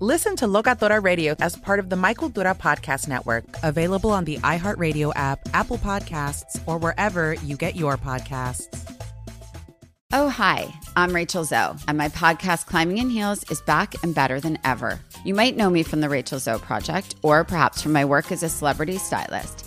Listen to Locatora Radio as part of the My Cultura Podcast Network, available on the iHeartRadio app, Apple Podcasts, or wherever you get your podcasts. Oh, hi, I'm Rachel Zoe, and my podcast, Climbing in Heels, is back and better than ever. You might know me from the Rachel Zoe Project, or perhaps from my work as a celebrity stylist.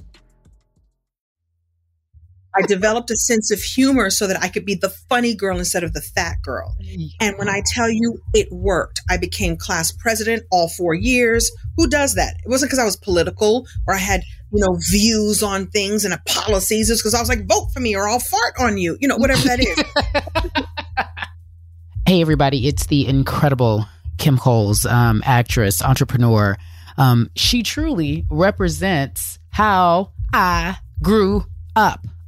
I developed a sense of humor so that I could be the funny girl instead of the fat girl. And when I tell you it worked, I became class president all four years. Who does that? It wasn't because I was political or I had, you know, views on things and policies. It's because I was like, vote for me or I'll fart on you, you know, whatever that is. hey, everybody, it's the incredible Kim Coles, um, actress, entrepreneur. Um, she truly represents how I grew up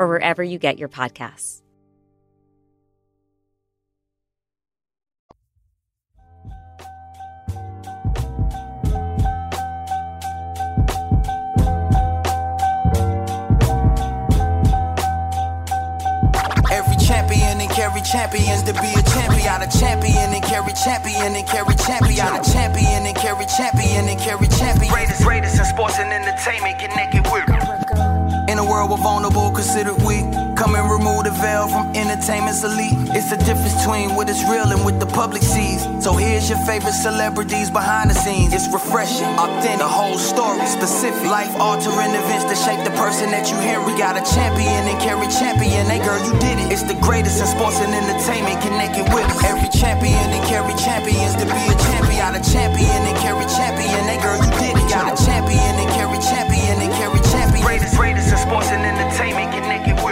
or wherever you get your podcasts. Every champion and carry champions to be a champion. A champion and Carrie Champion and Carrie Champion. A champion and Carrie Champion and Carrie Champion. Greatest, greatest in sports and entertainment. Get naked with. A world where vulnerable considered weak, come and remove the veil from entertainment's elite. It's the difference between what is real and what the public sees. So here's your favorite celebrities behind the scenes. It's refreshing, authentic, the whole story, specific, life altering events that shape the person that you hear. We got a champion and Carrie Champion. Hey girl, you did it. It's the greatest in sports and entertainment. Connected with. Every champion and carry champions to be a champion. Got a champion and Carrie Champion. Hey girl, you did it. Got a champion and Carrie Champion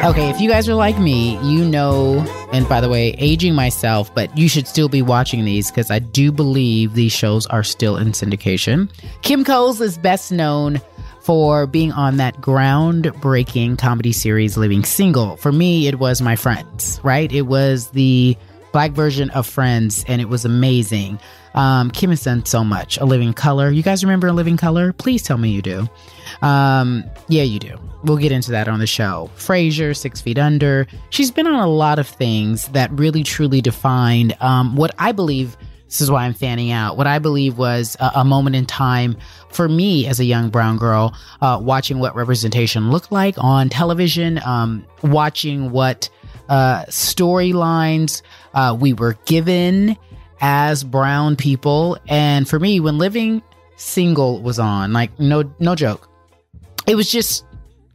Okay, if you guys are like me, you know, and by the way, aging myself, but you should still be watching these because I do believe these shows are still in syndication. Kim Coles is best known for being on that groundbreaking comedy series Living Single. For me, it was My Friends, right? It was the black version of Friends, and it was amazing. Um, Kim has done so much. In Living Color. You guys remember In Living Color? Please tell me you do. Um, yeah, you do. We'll get into that on the show. Frasier, Six Feet Under. She's been on a lot of things that really truly defined um, what I believe. This is why I'm fanning out. What I believe was a, a moment in time for me as a young brown girl, uh, watching what representation looked like on television, um, watching what uh, storylines uh, we were given as brown people. And for me, when Living Single was on, like no no joke, it was just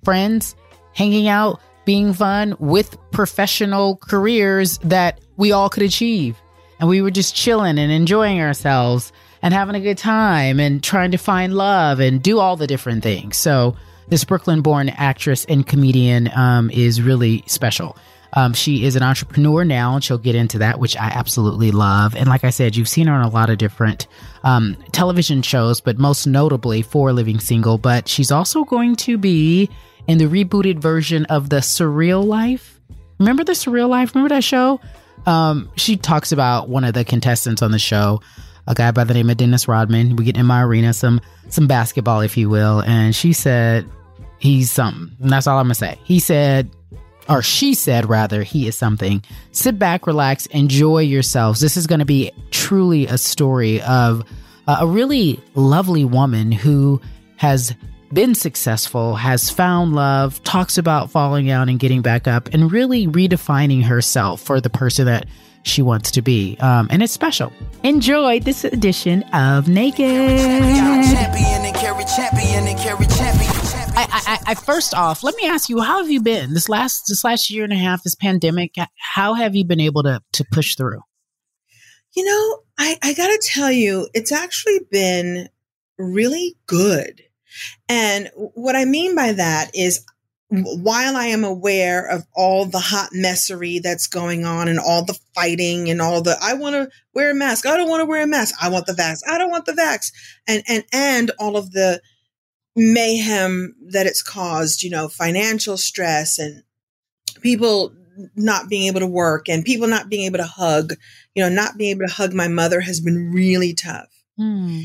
friends hanging out, being fun with professional careers that we all could achieve. And we were just chilling and enjoying ourselves and having a good time and trying to find love and do all the different things. So, this Brooklyn born actress and comedian um, is really special. Um, she is an entrepreneur now, and she'll get into that, which I absolutely love. And like I said, you've seen her on a lot of different um, television shows, but most notably for Living Single. But she's also going to be in the rebooted version of The Surreal Life. Remember The Surreal Life? Remember that show? Um, she talks about one of the contestants on the show, a guy by the name of Dennis Rodman. We get in my arena some some basketball, if you will, and she said he's something. And that's all I'm gonna say. He said or she said rather, he is something. Sit back, relax, enjoy yourselves. This is going to be truly a story of uh, a really lovely woman who has been successful, has found love, talks about falling out and getting back up, and really redefining herself for the person that she wants to be. Um, and it's special. Enjoy this edition of Naked. I, I, I first off, let me ask you, how have you been this last this last year and a half, this pandemic? How have you been able to to push through? You know, I, I gotta tell you, it's actually been really good. And what I mean by that is while I am aware of all the hot messery that's going on and all the fighting and all the I want to wear a mask, I don't want to wear a mask, I want the vax, I don't want the vax, and and and all of the mayhem that it's caused, you know, financial stress and people not being able to work and people not being able to hug, you know, not being able to hug my mother has been really tough. Hmm.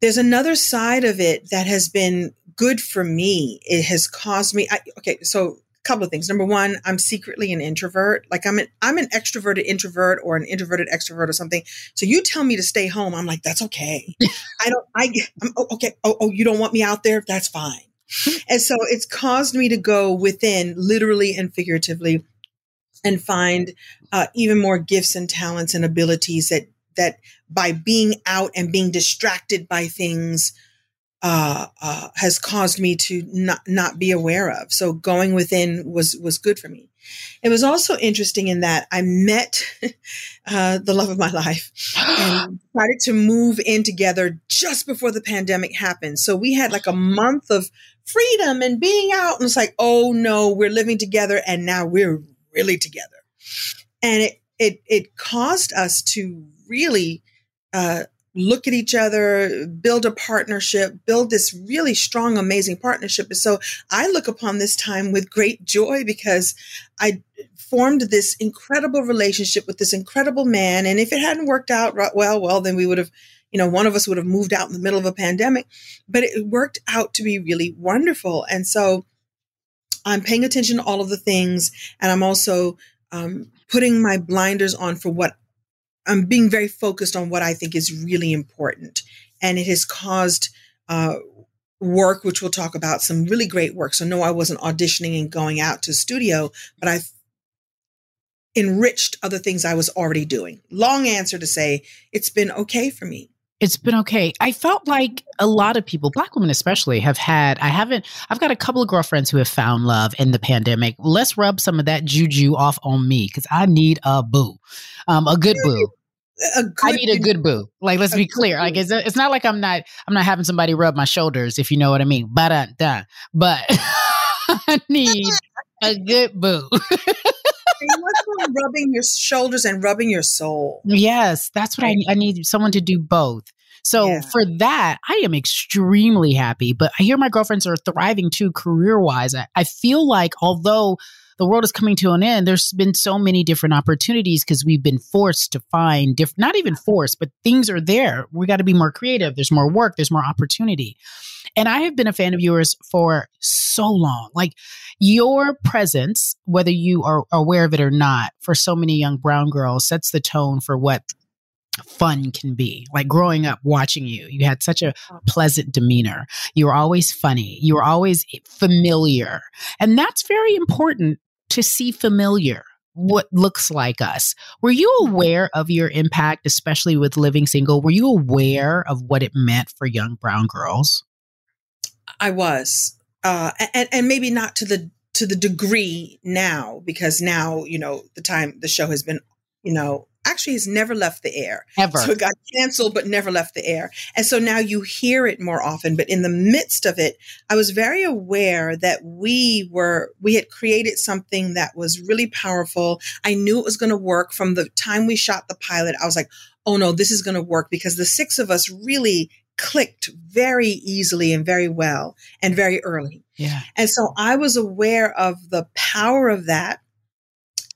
There's another side of it that has been good for me. It has caused me, I, okay, so couple of things. Number one, I'm secretly an introvert. Like I'm an, I'm an extroverted introvert or an introverted extrovert or something. So you tell me to stay home. I'm like, that's okay. I don't, I, I'm oh, okay. Oh, oh, you don't want me out there? That's fine. and so it's caused me to go within literally and figuratively and find uh, even more gifts and talents and abilities that, that by being out and being distracted by things, uh, uh, has caused me to not not be aware of. So going within was was good for me. It was also interesting in that I met uh, the love of my life and decided to move in together just before the pandemic happened. So we had like a month of freedom and being out, and it's like, oh no, we're living together, and now we're really together. And it it it caused us to really uh, look at each other, build a partnership, build this really strong, amazing partnership. And so I look upon this time with great joy because I formed this incredible relationship with this incredible man. And if it hadn't worked out well, well, then we would have, you know, one of us would have moved out in the middle of a pandemic, but it worked out to be really wonderful. And so I'm paying attention to all of the things. And I'm also um, putting my blinders on for what I'm being very focused on what I think is really important. And it has caused uh, work, which we'll talk about, some really great work. So, no, I wasn't auditioning and going out to studio, but I've enriched other things I was already doing. Long answer to say it's been okay for me. It's been okay. I felt like a lot of people, black women especially, have had, I haven't, I've got a couple of girlfriends who have found love in the pandemic. Let's rub some of that juju off on me because I need a boo, um, a good boo. A good, I need a good boo. Like, let's be clear. Like, it's, it's not like I'm not, I'm not having somebody rub my shoulders, if you know what I mean. But, but I need a good boo. rubbing your shoulders and rubbing your soul. Yes, that's what I, I need someone to do both. So yeah. for that, I am extremely happy. But I hear my girlfriends are thriving too career wise. I, I feel like although the world is coming to an end, there's been so many different opportunities because we've been forced to find different, not even forced, but things are there. We got to be more creative. There's more work, there's more opportunity. And I have been a fan of yours for so long. Like your presence, whether you are aware of it or not, for so many young brown girls sets the tone for what fun can be. Like growing up watching you, you had such a pleasant demeanor. You were always funny. You were always familiar. And that's very important to see familiar what looks like us. Were you mm-hmm. aware of your impact, especially with living single? Were you aware of what it meant for young brown girls? I was, uh, and and maybe not to the to the degree now because now you know the time the show has been you know actually has never left the air. Ever. So it got canceled, but never left the air. And so now you hear it more often. But in the midst of it, I was very aware that we were, we had created something that was really powerful. I knew it was going to work from the time we shot the pilot. I was like, oh no, this is going to work because the six of us really clicked very easily and very well and very early. Yeah. And so I was aware of the power of that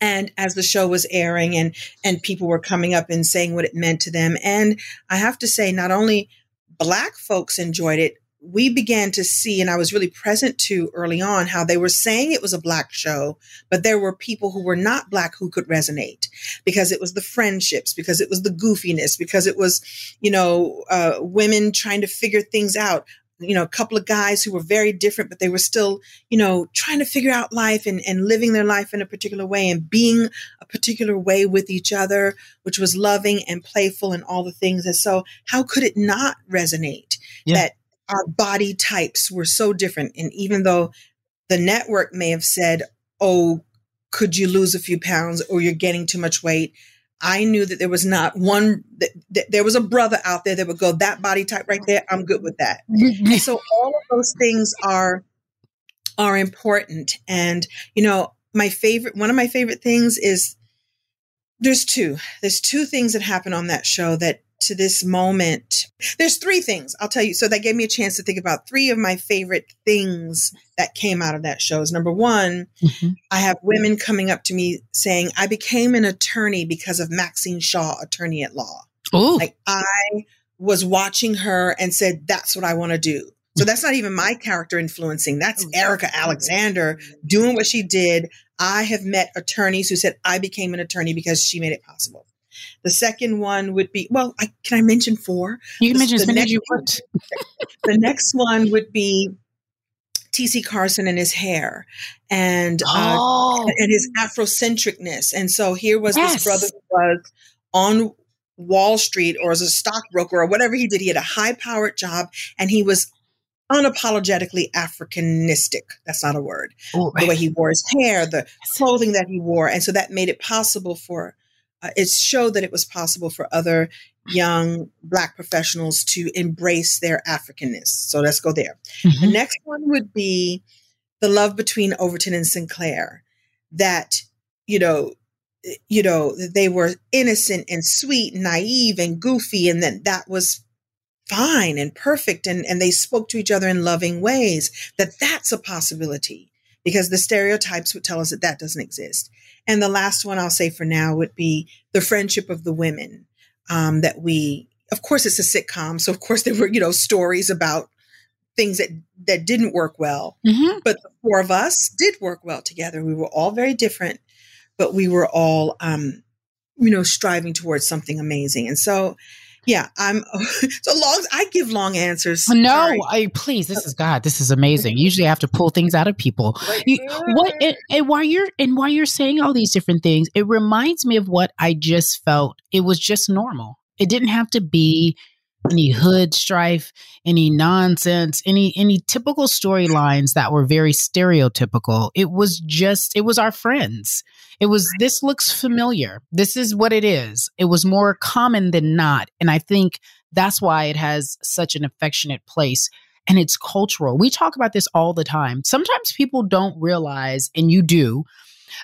and as the show was airing and and people were coming up and saying what it meant to them. And i have to say not only black folks enjoyed it we began to see and i was really present to early on how they were saying it was a black show but there were people who were not black who could resonate because it was the friendships because it was the goofiness because it was you know uh, women trying to figure things out you know, a couple of guys who were very different, but they were still, you know, trying to figure out life and, and living their life in a particular way and being a particular way with each other, which was loving and playful and all the things. And so, how could it not resonate yeah. that our body types were so different? And even though the network may have said, oh, could you lose a few pounds or you're getting too much weight? I knew that there was not one that, that, there was a brother out there that would go that body type right there. I'm good with that. and so all of those things are are important. And you know, my favorite one of my favorite things is there's two. There's two things that happen on that show that to this moment. There's three things I'll tell you. So that gave me a chance to think about three of my favorite things that came out of that show. Is number one, mm-hmm. I have women coming up to me saying, I became an attorney because of Maxine Shaw, attorney at law. Oh, like I was watching her and said, that's what I want to do. So that's not even my character influencing. That's oh, Erika Alexander doing what she did. I have met attorneys who said I became an attorney because she made it possible. The second one would be well, I, can I mention four? You can mention as many as you want. the next one would be TC Carson and his hair and uh, oh. uh, and his Afrocentricness. And so here was yes. this brother who was on Wall Street or as a stockbroker or whatever he did. He had a high powered job and he was unapologetically Africanistic. That's not a word. Ooh. The way he wore his hair, the clothing that he wore. And so that made it possible for uh, it showed that it was possible for other young black professionals to embrace their Africanness. So let's go there. Mm-hmm. The next one would be the love between Overton and Sinclair. That, you know, you know, they were innocent and sweet and naive and goofy. And then that was fine and perfect. And, and they spoke to each other in loving ways that that's a possibility because the stereotypes would tell us that that doesn't exist. And the last one I'll say for now would be the friendship of the women um, that we, of course, it's a sitcom. So of course there were, you know, stories about things that that didn't work well. Mm-hmm. But the four of us did work well together. We were all very different, but we were all, um, you know, striving towards something amazing. And so, yeah, I'm so long. I give long answers. Oh, no, Sorry. I please. This is God. This is amazing. Usually, I have to pull things out of people. You, what and, and while you're and while you're saying all these different things, it reminds me of what I just felt. It was just normal. It didn't have to be any hood strife, any nonsense, any any typical storylines that were very stereotypical. It was just it was our friends. It was this looks familiar. This is what it is. It was more common than not, and I think that's why it has such an affectionate place and it's cultural. We talk about this all the time. Sometimes people don't realize and you do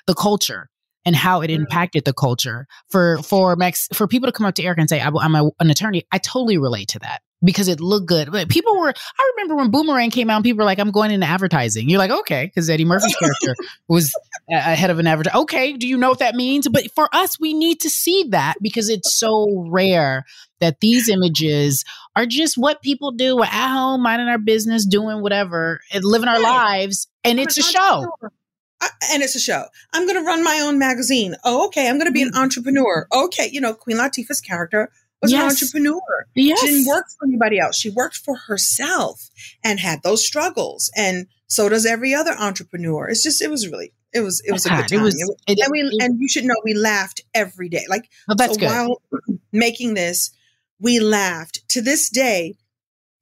the culture and how it mm. impacted the culture for for Max for people to come up to Eric and say I'm a, an attorney. I totally relate to that because it looked good. But people were. I remember when Boomerang came out, and people were like, "I'm going into advertising." You're like, "Okay," because Eddie Murphy's character was ahead of an advertiser. Okay, do you know what that means? But for us, we need to see that because it's so rare that these images are just what people do We're at home, minding our business, doing whatever, and living our lives, and it's a show and it's a show. I'm going to run my own magazine. Oh, okay. I'm going to be an Mm. entrepreneur. Okay. You know, Queen Latifah's character was an entrepreneur. Yes. She didn't work for anybody else. She worked for herself and had those struggles. And so does every other entrepreneur. It's just, it was really, it was, it was a good it time. was- It was- it- and we, and you should know we laughed every day. Like, Oh, that's so good. while making this, we laughed. To this day,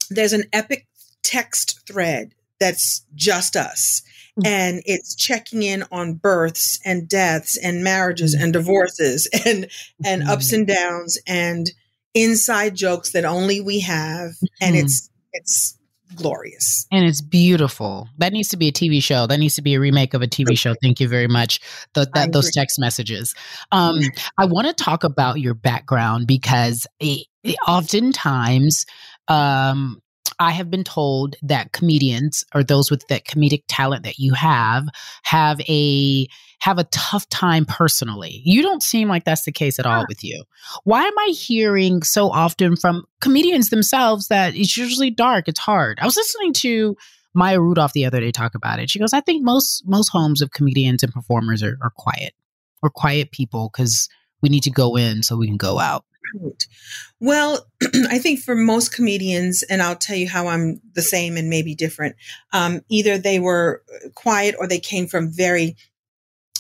there's an epic text thread that's just us. Mm. And it's checking in on births and deaths and marriages Mm. and divorces and and ups and downs and inside jokes that only we have. And Mhm. it's it's glorious. and it's beautiful. That needs to be a TV show. That needs to be a remake of a TV show. Thank you very much. That, those text messages. Um, I want to talk about your background because it, it- oftentimes, um, I have been told that comedians or those with that comedic talent that you have have a have a tough time personally. You don't seem like that's the case at all with you. Why am I hearing so often from comedians themselves that it's usually dark, it's hard? I was listening to Maya Rudolph the other day talk about it. She goes, I think most most homes of comedians and performers are, are quiet. We're quiet people because we need to go in so we can go out. Right. Well, I think for most comedians, and I'll tell you how I'm the same and maybe different, um, either they were quiet or they came from very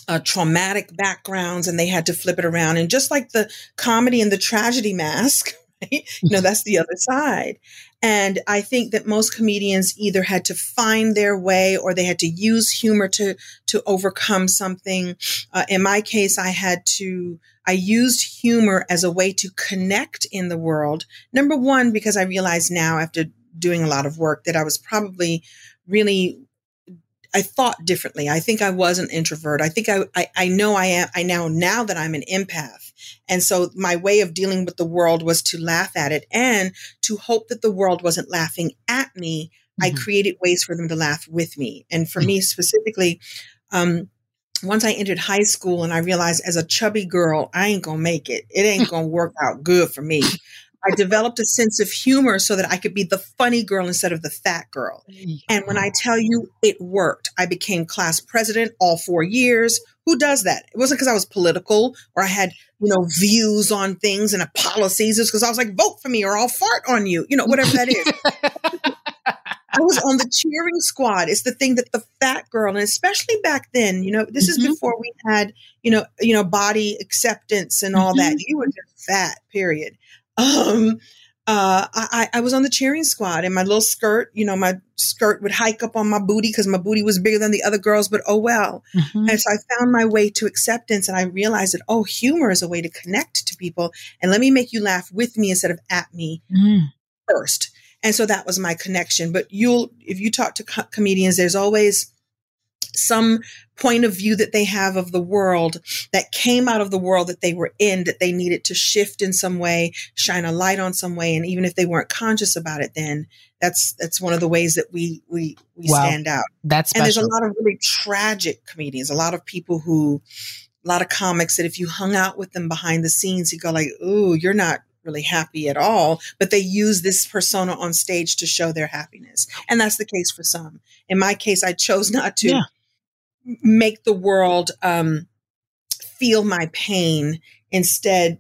uh, traumatic backgrounds and they had to flip it around. And just like the comedy and the tragedy mask, right? You know, that's the other side. And I think that most comedians either had to find their way or they had to use humor to to overcome something. Uh, in my case, I had to. I used humor as a way to connect in the world. Number one, because I realized now after doing a lot of work that I was probably really I thought differently. I think I was an introvert. I think I, I, I know I am, I now, now that I'm an empath. And so my way of dealing with the world was to laugh at it and to hope that the world wasn't laughing at me. I created ways for them to laugh with me. And for me specifically, um, once I entered high school and I realized as a chubby girl, I ain't gonna make it. It ain't gonna work out good for me. I developed a sense of humor so that I could be the funny girl instead of the fat girl. And when I tell you it worked, I became class president all four years. Who does that? It wasn't because I was political or I had, you know, views on things and policies. It's because I was like, vote for me or I'll fart on you, you know, whatever that is. I was on the cheering squad. It's the thing that the fat girl, and especially back then, you know, this is before we had, you know, you know, body acceptance and all that. You were just fat, period. Um, uh, I, I was on the cheering squad and my little skirt, you know, my skirt would hike up on my booty because my booty was bigger than the other girls, but oh well. And so I found my way to acceptance and I realized that, oh, humor is a way to connect to people. And let me make you laugh with me instead of at me first. And so that was my connection. But you'll, if you talk to co- comedians, there's always some point of view that they have of the world that came out of the world that they were in that they needed to shift in some way shine a light on some way and even if they weren't conscious about it then that's that's one of the ways that we we we Wow. stand out That's and there's a lot of really tragic comedians a lot of people who a lot of comics that if you hung out with them behind the scenes you go like ooh you're not really happy at all but they use this persona on stage to show their happiness and that's the case for some in my case i chose not to Yeah. make the world um, feel my pain instead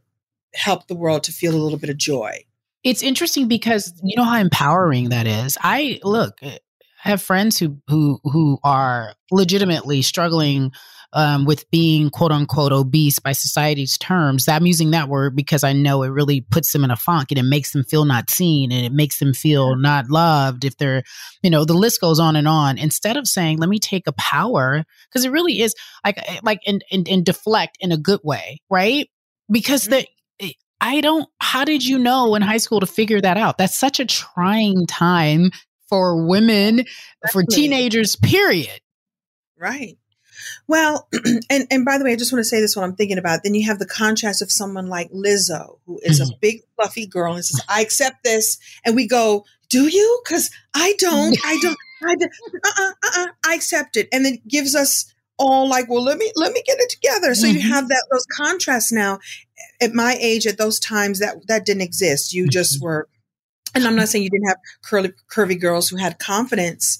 help the world to feel a little bit of joy It's interesting because you know how empowering that is. I look, I have friends who who who are legitimately struggling um, with being quote unquote obese by society's terms. I'm using that word because I know it really puts them in a funk and it makes them feel not seen and it makes them feel not loved if they're, you know, the list goes on and on. Instead of saying, let me take a power, because it really is like eh, like and, and and deflect in a good way, right? Because mm-hmm. the eh, I don't, how did you know in high school to figure that out? That's such a trying time for women, for teenagers, period. Right. Well, and and by the way, I just want to say this while I'm thinking about. It. Then you have the contrast of someone like Lizzo, who is a big fluffy girl and says, "I accept this," and we go, "Do you?" Because I don't. I don't. I don't, uh-uh, uh-uh, I accept it, and then gives us all like, "Well, let me let me get it together." So you Mhm. have that those contrasts now. At my age, at those times, that that didn't exist. You just were. And I'm not saying you didn't have curly, curvy girls who had confidence,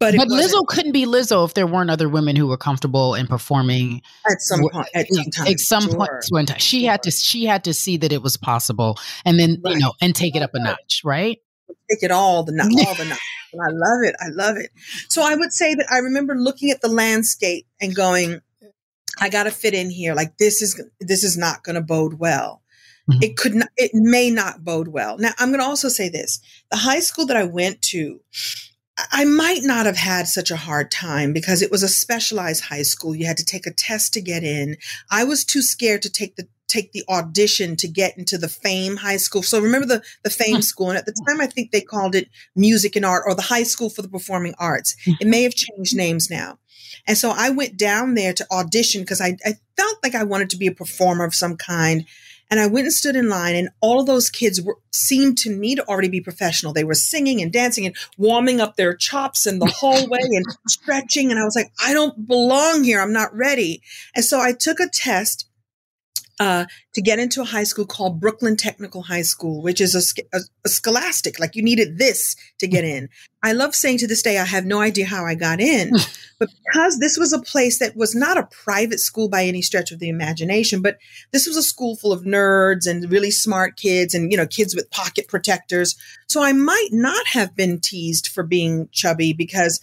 but But Lizzo couldn't be Lizzo if there weren't other women who were comfortable in performing at some point. At some time, At some point, Sure. one time. she had to. She had to see that it was possible, and then you know, and take it up a notch, right? take it all the night, all the night. And I love it. I love it. So I would say that I remember looking at the landscape and going, I got to fit in here. Like this is this is not going to bode well. Mm-hmm. It could not. It may not bode well. Now I'm going to also say this: the high school that I went to. I might not have had such a hard time because it was a specialized high school. You had to take a test to get in. I was too scared to take the take the audition to get into the fame high school. So remember the the fame mm-hmm. school and at the time I think they called it music and art or the high school for the performing arts. Mm-hmm. It may have changed names now. And so I went down there to audition because I, I felt like I wanted to be a performer of some kind. And I went and stood in line, and all of those kids were, seemed to me to already be professional. They were singing and dancing and warming up their chops in the hallway and stretching. And I was like, I don't belong here. I'm not ready. And so I took a test uh, to get into a high school called Brooklyn Technical High School, which is a, a, a scholastic. Like you needed this to get in. I love saying to this day, I have no idea how I got in, but because this was a place that was not a private school by any stretch of the imagination, but this was a school full of nerds and really smart kids and, you know, kids with pocket protectors. So I might not have been teased for being chubby because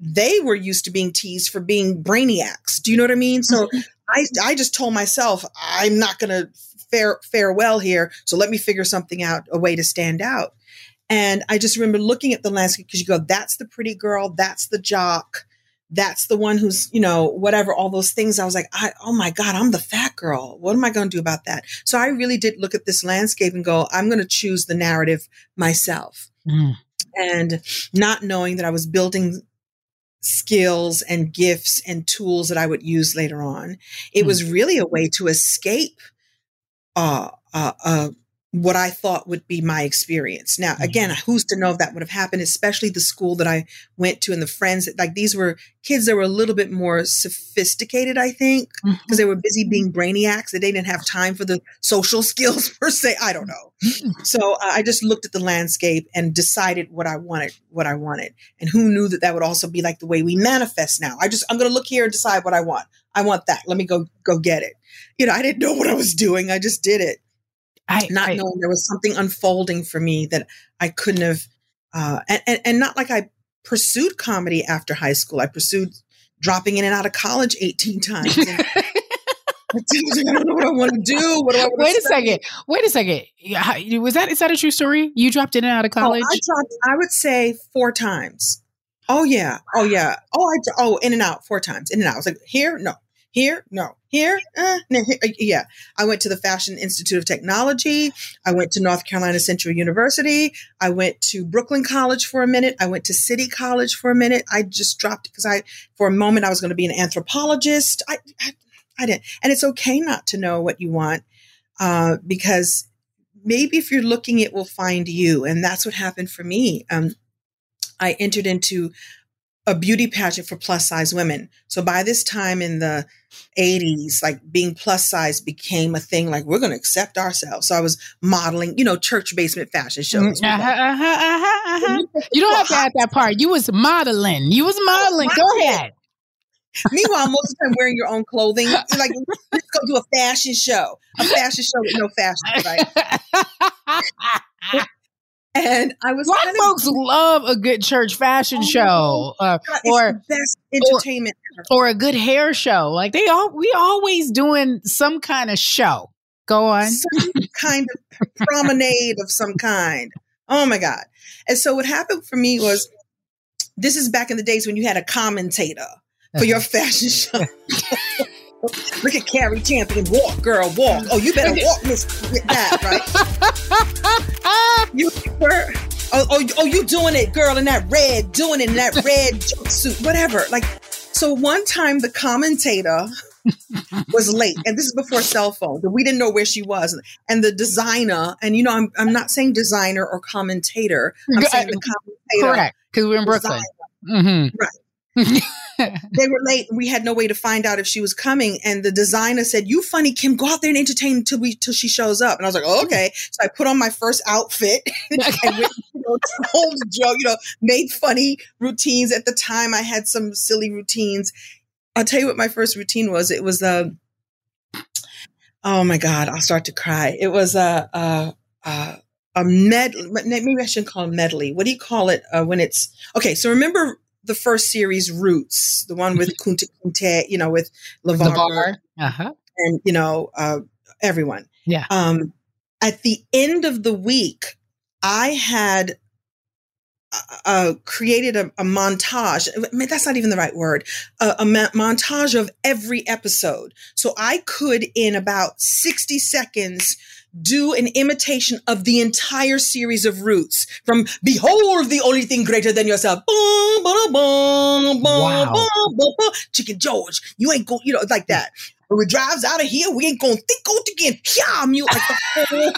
they were used to being teased for being brainiacs. Do you know what I mean? So I, I just told myself, I'm not going to fare, fare well here. So let me figure something out, a way to stand out. And I just remember looking at the landscape because you go, that's the pretty girl. That's the jock. That's the one who's, you know, whatever, all those things. I was like, I, oh my God, I'm the fat girl. What am I going to do about that? So I really did look at this landscape and go, I'm going to choose the narrative myself. Mm. And not knowing that I was building skills and gifts and tools that I would use later on. It was really a way to escape uh, uh, uh, what I thought would be my experience. Now, again, mm-hmm. who's to know if that would have happened, especially the school that I went to and the friends that, like, these were kids that were a little bit more sophisticated, I think, because mm-hmm. they were busy being brainiacs. That they didn't have time for the social skills per se. I don't know. Mm-hmm. So uh, I just looked at the landscape and decided what I wanted, what I wanted. And who knew that that would also be like the way we manifest now? I just, I'm going to look here and decide what I want. I want that. Let me go, go get it. You know, I didn't know what I was doing. I just did it. I, not I- knowing there was something unfolding for me that I couldn't have, uh, and, and, and not like I pursued comedy after high school. I pursued dropping in and out of college 18 times. And I don't know what I want to do. What do I Wait a second. Wait a second. Was that is that a true story? You dropped in and out of college? Oh, I dropped, I would say four times. Oh yeah. Oh yeah. Oh, I, oh, in and out four times. In and out. I was like, here, no. Here, no. Here, uh, uh, yeah. I went to the Fashion Institute of Technology. I went to North Carolina Central University. I went to Brooklyn College for a minute. I went to City College for a minute. I just dropped because I, for a moment, I was going to be an anthropologist. I, I, I didn't, and it's okay not to know what you want, uh, because maybe if you're looking, it will find you, and that's what happened for me. Um, I entered into a beauty pageant for plus size women. So by this time in the 80s, like being plus size became a thing. Like we're going to accept ourselves. So I was modeling, you know, church basement fashion shows. Uh-huh, uh-huh, uh-huh, uh-huh. You don't have to add that part. You was modeling. You was modeling. Go ahead. Meanwhile, most of the time wearing your own clothing. Like let's go do a fashion show. A fashion show with no fashion, right? and I was black folks of, love a good church fashion Oh, show, uh, or best entertainment ever. or a good hair show. Like they all, we always doing some kind of show. Go on. some kind of promenade of some kind. Oh my God. And so what happened for me was this is back in the days when you had a commentator for your fashion show. Look at Carrie Champion. Walk, girl, walk. Oh, you better walk, Miss that, right? you were oh, oh, oh, you doing it, girl, in that red, doing it in that red jumpsuit, whatever. Like, so one time the commentator was late, and this is before cell phone. We didn't know where she was, and the designer, and you know, I'm I'm not saying designer or commentator. I'm saying the commentator. Correct, because we're in Brooklyn. Mm-hmm. Right. they were late. And we had no way to find out if she was coming. And the designer said you funny kim go out there and entertain until we till she shows up. And i was like oh, okay. So i put on my first outfit and went, you know, told the joke you know made funny routines. At the time i had some silly routines. I'll tell you what my first routine was. It was uh, oh my god i'll start to cry. It was a a, a, a med maybe i shouldn't call it medley. What do you call it uh, when it's okay so remember the first series Roots, the one with Kunta Kinte, you know, with LeVar, LeVar. Uh-huh. and you know, uh, everyone. Yeah. Um, at the end of the week, I had uh, created a, a, montage. I mean, that's not even the right word. A, a ma- montage of every episode, so I could, in about sixty seconds, do an imitation of the entire series of roots from behold the only thing greater than yourself wow. chicken george you ain't go you know like that when we drives out of here we ain't gonna think out again yeah you like the whole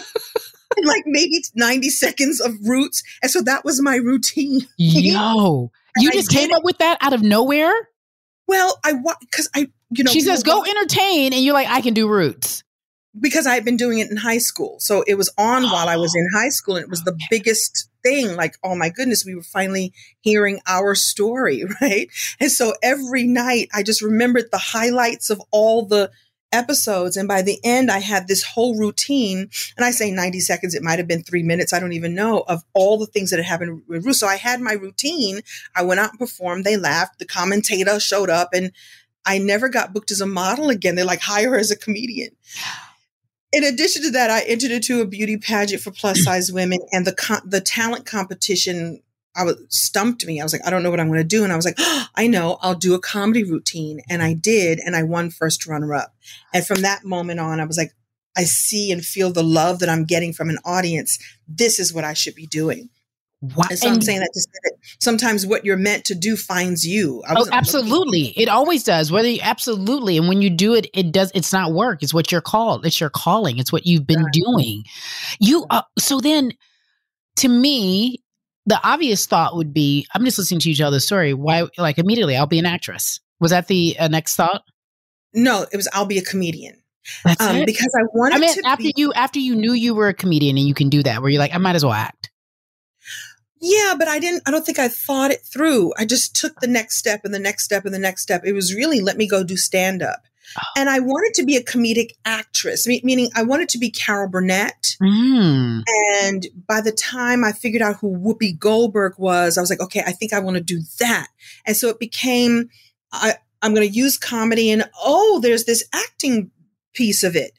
like maybe 90 seconds of roots and so that was my routine yo you just came up with that out of nowhere well i because i you know she says go entertain and you're like i can do roots because I had been doing it in high school. So it was on while I was in oh. high school and it was the biggest thing. Like, oh my goodness, we were finally hearing our story, right? And so every night I just remembered the highlights of all the episodes. And by the end, I had this whole routine. And I say 90 seconds, it might have been three minutes. I don't even know of all the things that had happened with Roots. So I had my routine. I went out and performed. They laughed. The commentator showed up and I never got booked as a model again. They're like, hire her as a comedian in addition to that, I entered into a beauty pageant for plus size women, and the the talent competition. I was stumped me. I was like, I don't know what I'm going to do, and I was like, oh, I know, I'll do a comedy routine, and I did, and I won first runner up. And from that moment on, I was like, I see and feel the love that I'm getting from an audience. This is what I should be doing. Wow. And so I'm saying that to say that sometimes what you're meant to do finds you. Oh, absolutely. It always does. Whether you absolutely. And when you do it, it does, it's not work. It's what you're called. It's your calling. It's what you've been right. doing. You, uh, so then to me, the obvious thought would be, I'm just listening to you tell the story. Why, like immediately, I'll be an actress. Was that the uh, next thought? No, it was, I'll be a comedian. Um, because I wanted I mean, to after be- you, after you knew you were a comedian and you can do that, where you're like, I might as well act. Yeah, but I didn't, I don't think I thought it through. I just took the next step and the next step and the next step. It was really let me go do stand up. Oh. And I wanted to be a comedic actress, meaning I wanted to be Carol Burnett. Mm. And by the time I figured out who Whoopi Goldberg was, I was like, okay, I think I want to do that. And so it became, I, I'm going to use comedy and oh, there's this acting piece of it.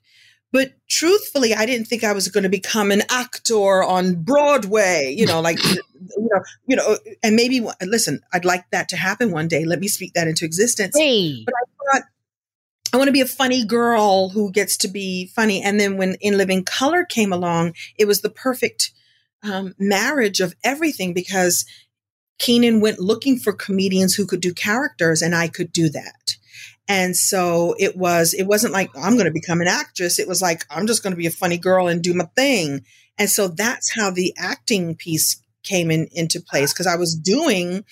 But truthfully, I didn't think I was going to become an actor on Broadway, you know, like, you know, you know, and maybe, listen, I'd like that to happen one day. Let me speak that into existence. Hey. But I thought, I want to be a funny girl who gets to be funny. And then when In Living Color came along, it was the perfect um, marriage of everything because Keenen went looking for comedians who could do characters, and I could do that. And so it was, it wasn't like I'm going to become an actress. It was like, I'm just going to be a funny girl and do my thing. And so that's how the acting piece came in into place because I was doing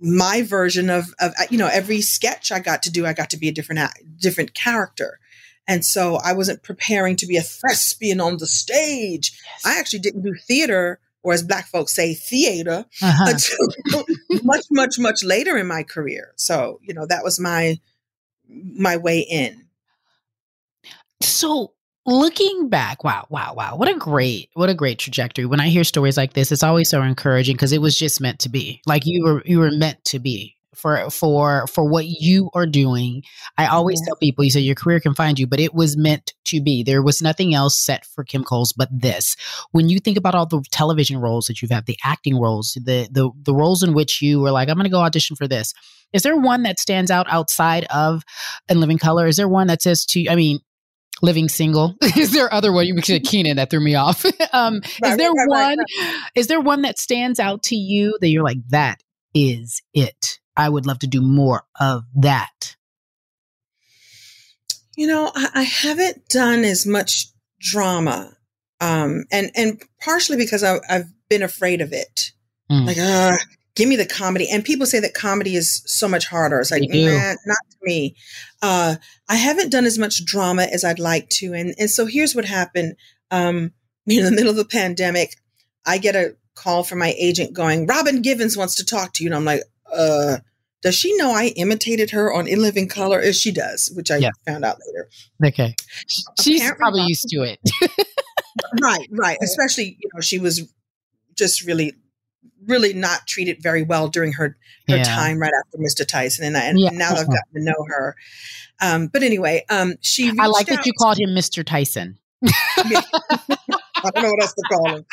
my version of, of, you know, every sketch I got to do, I got to be a different, different character. And so I wasn't preparing to be a thespian on the stage. Yes. I actually didn't do theater or as black folks say, theater uh-huh. until much, much, much later in my career. So, you know, that was my my way in. So looking back, wow, wow, wow. What a great, what a great trajectory. When I hear stories like this, it's always so encouraging because it was just meant to be. Like you were you were meant to be for for for what you are doing. I always yeah. tell people, you say your career can find you, but it was meant to be. There was nothing else set for Kim Coles but this. When you think about all the television roles that you've had, the acting roles, the the the roles in which you were like, I'm going to go audition for this. Is there one that stands out outside of In Living Color? Is there one that says to? I mean, living single is there other one you said Keenen that threw me off um right, is there right, one right, is there one that stands out to you that you're like that is it I would love to do more of that. You know, I, I haven't done as much drama, um, and and partially because I, have been afraid of it. Mm. Like, uh, give me the comedy. And people say that comedy is so much harder. It's like, nah, not to me. Uh, I haven't done as much drama as I'd like to. And and so here's what happened. Um, in the middle of the pandemic, I get a call from my agent going, Robin Givens wants to talk to you. And I'm like, uh, does she know I imitated her on In Living Color? She does, which I yeah. found out later. Okay. She's Apparently, probably used to it. right, right. Especially, you know, she was just really, really not treated very well during her, her yeah. time right after Mr. Tyson. And, I, and yeah. now I've gotten to know her. Um, but anyway, um, she. I like that you called him Mr. Tyson. I don't know what else to call him.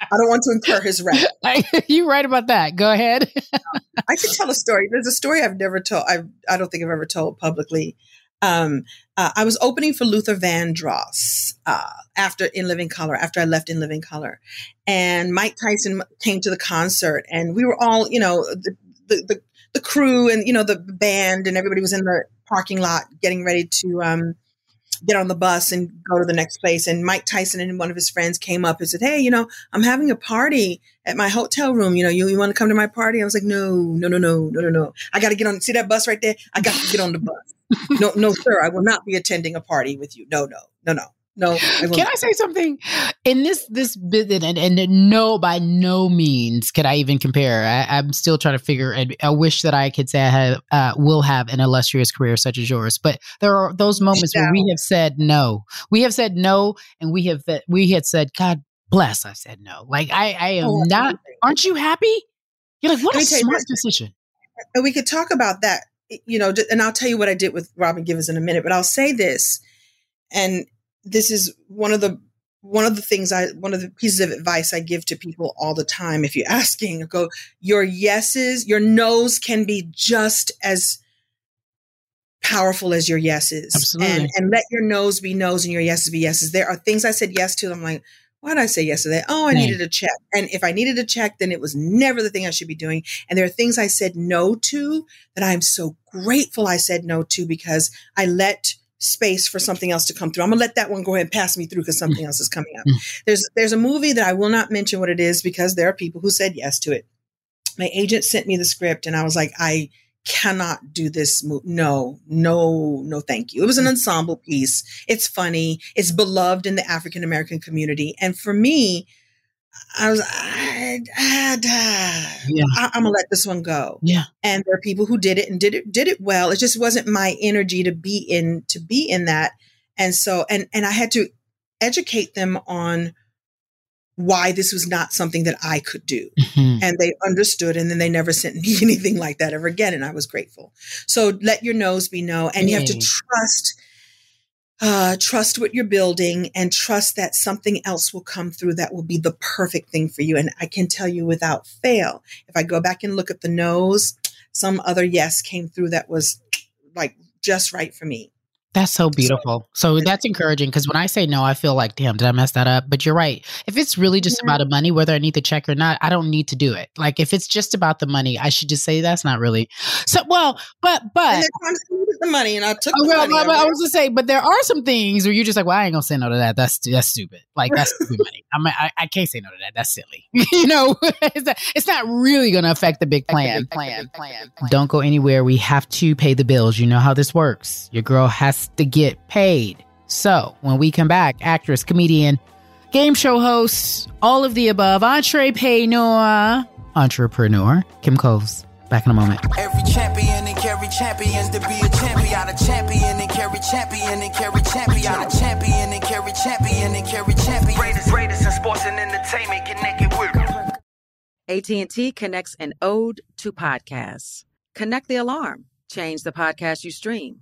I don't want to incur his wrath. You're right about that. Go ahead. I can tell a story. There's a story I've never told. I I don't think I've ever told publicly. Um, uh, I was opening for Luther Vandross uh, after In Living Color, after I left In Living Color, and Mike Tyson came to the concert, and we were all, you know, the the, the, the crew and you know the band and everybody was in the parking lot getting ready to um, get on the bus and go to the next place. And Mike Tyson and one of his friends came up and said, Hey, you know, I'm having a party at my hotel room. You know, you, you want to come to my party? I was like, no, no, no, no, no, no, no. I got to get on. See that bus right there? I got to get on the bus. No, no, sir. I will not be attending a party with you. No, no, no, no. No. I can I say something? In this this business, and, and no, by no means can I even compare. I, am still trying to figure. And I wish that I could say I have uh, will have an illustrious career such as yours. But there are those moments where we have said no. We have said no, and we have we had said, God bless. I said no. Like I I am oh, not. Aren't you happy? You're like, what a smart decision. And we could talk about that. You know, and I'll tell you what I did with Robin Givens in a minute. But I'll say this, and this is one of the one of the things I one of the pieces of advice I give to people all the time. If you're asking, go your yeses, your no's can be just as powerful as your yeses. Absolutely. And and let your no's be no's and your yeses be yeses. There are things I said yes to. I'm like, why did I say yes to that? Oh, I needed a check. And if I needed a check, then it was never the thing I should be doing. And there are things I said no to that I'm so grateful I said no to because I let space for something else to come through. I'm gonna let that one go ahead and pass me through because something else is coming up. Mm. There's there's a movie that I will not mention what it is because there are people who said yes to it. My agent sent me the script and I was like, I cannot do this. Mo- no, no, no, thank you. It was an mm. ensemble piece. It's funny. It's beloved in the African American community, and for me, I was, I, I, yeah. I, am gonna let this one go. Yeah. And there are people who did it and did it, did it well. It just wasn't my energy to be in, to be in that. And so, and, and I had to educate them on why this was not something that I could do. Mm-hmm. And they understood. And then they never sent me anything like that ever again. And I was grateful. So let your nose be no. And you have to trust uh, trust what you're building and trust that something else will come through that will be the perfect thing for you. And I can tell you without fail, if I go back and look at the nose, some other yes came through that was like just right for me. That's so beautiful. So that's encouraging because when I say no, I feel like, damn, did I mess that up? But you're right. If it's really just Yeah. about the money, whether I need the check or not, I don't need to do it. Like if it's just about the money, I should just say that's not really. So well, but but the money, and I took Oh, the well, money. well, well, I was gonna say, but there are some things where you're just like, well, I ain't gonna say no to that. That's that's stupid. Like that's stupid money. I'm, I I can't say no to that. That's silly. you know, it's not, it's not really gonna affect the big plan. Plan, plan, plan. Don't go anywhere. We have to pay the bills. You know how this works. Your girl has to get paid. So when we come back, actress, comedian, game show host, all of the above, entrepreneur, entrepreneur, Kim Coles. Back in a moment. Every champion and Carrie Champion's to be a champion. A champion and Carrie Champion and Carrie Champion. A champion and Carrie Champion and Carrie Champion. Greatest, greatest in sports and entertainment connected with. AT&T connects an ode to podcasts. Connect the alarm. Change the podcast you stream.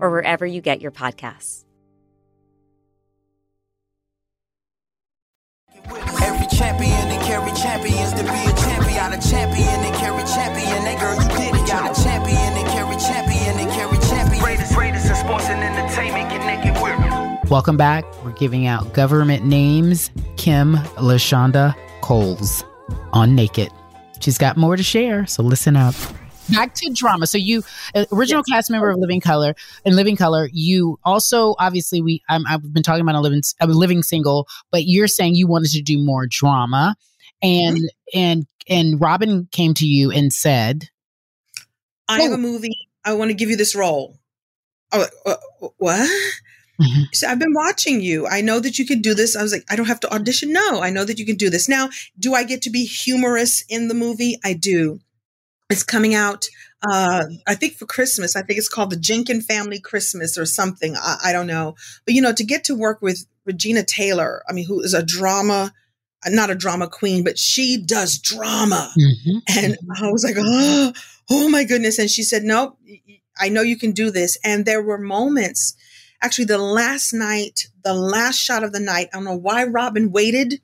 or wherever you get your podcasts. Every champion and Carrie Champion's to be a champion. A champion and Carrie Champion. That girl, you did it. Got a champion and Carrie Champion and Carrie Champion. Greatest, greatest in sports and entertainment connected with. Welcome back. We're giving out government names. Kim Lashonda Coles on Naked. She's got more to share, so listen up. Back to drama. So you, uh, original cast member of Living Color and Living Color. You also, obviously, we I'm, I've been talking about a living a living single, but you're saying you wanted to do more drama, and and and Robin came to you and said, I have a movie. I want to give you this role. Oh, uh, what? So I've been watching you. I know that you can do this. I was like, I don't have to audition. No, I know that you can do this. Now, do I get to be humorous in the movie? I do. It's coming out, uh, I think for Christmas. I think it's called the Jenkin Family Christmas or something. I, I don't know. But, you know, to get to work with Regina Taylor, I mean, who is a drama, not a drama queen, but she does drama. And I was like, oh, oh my goodness. And she said, nope, I know you can do this. And there were moments, actually, the last night, the last shot of the night, I don't know why Robin waited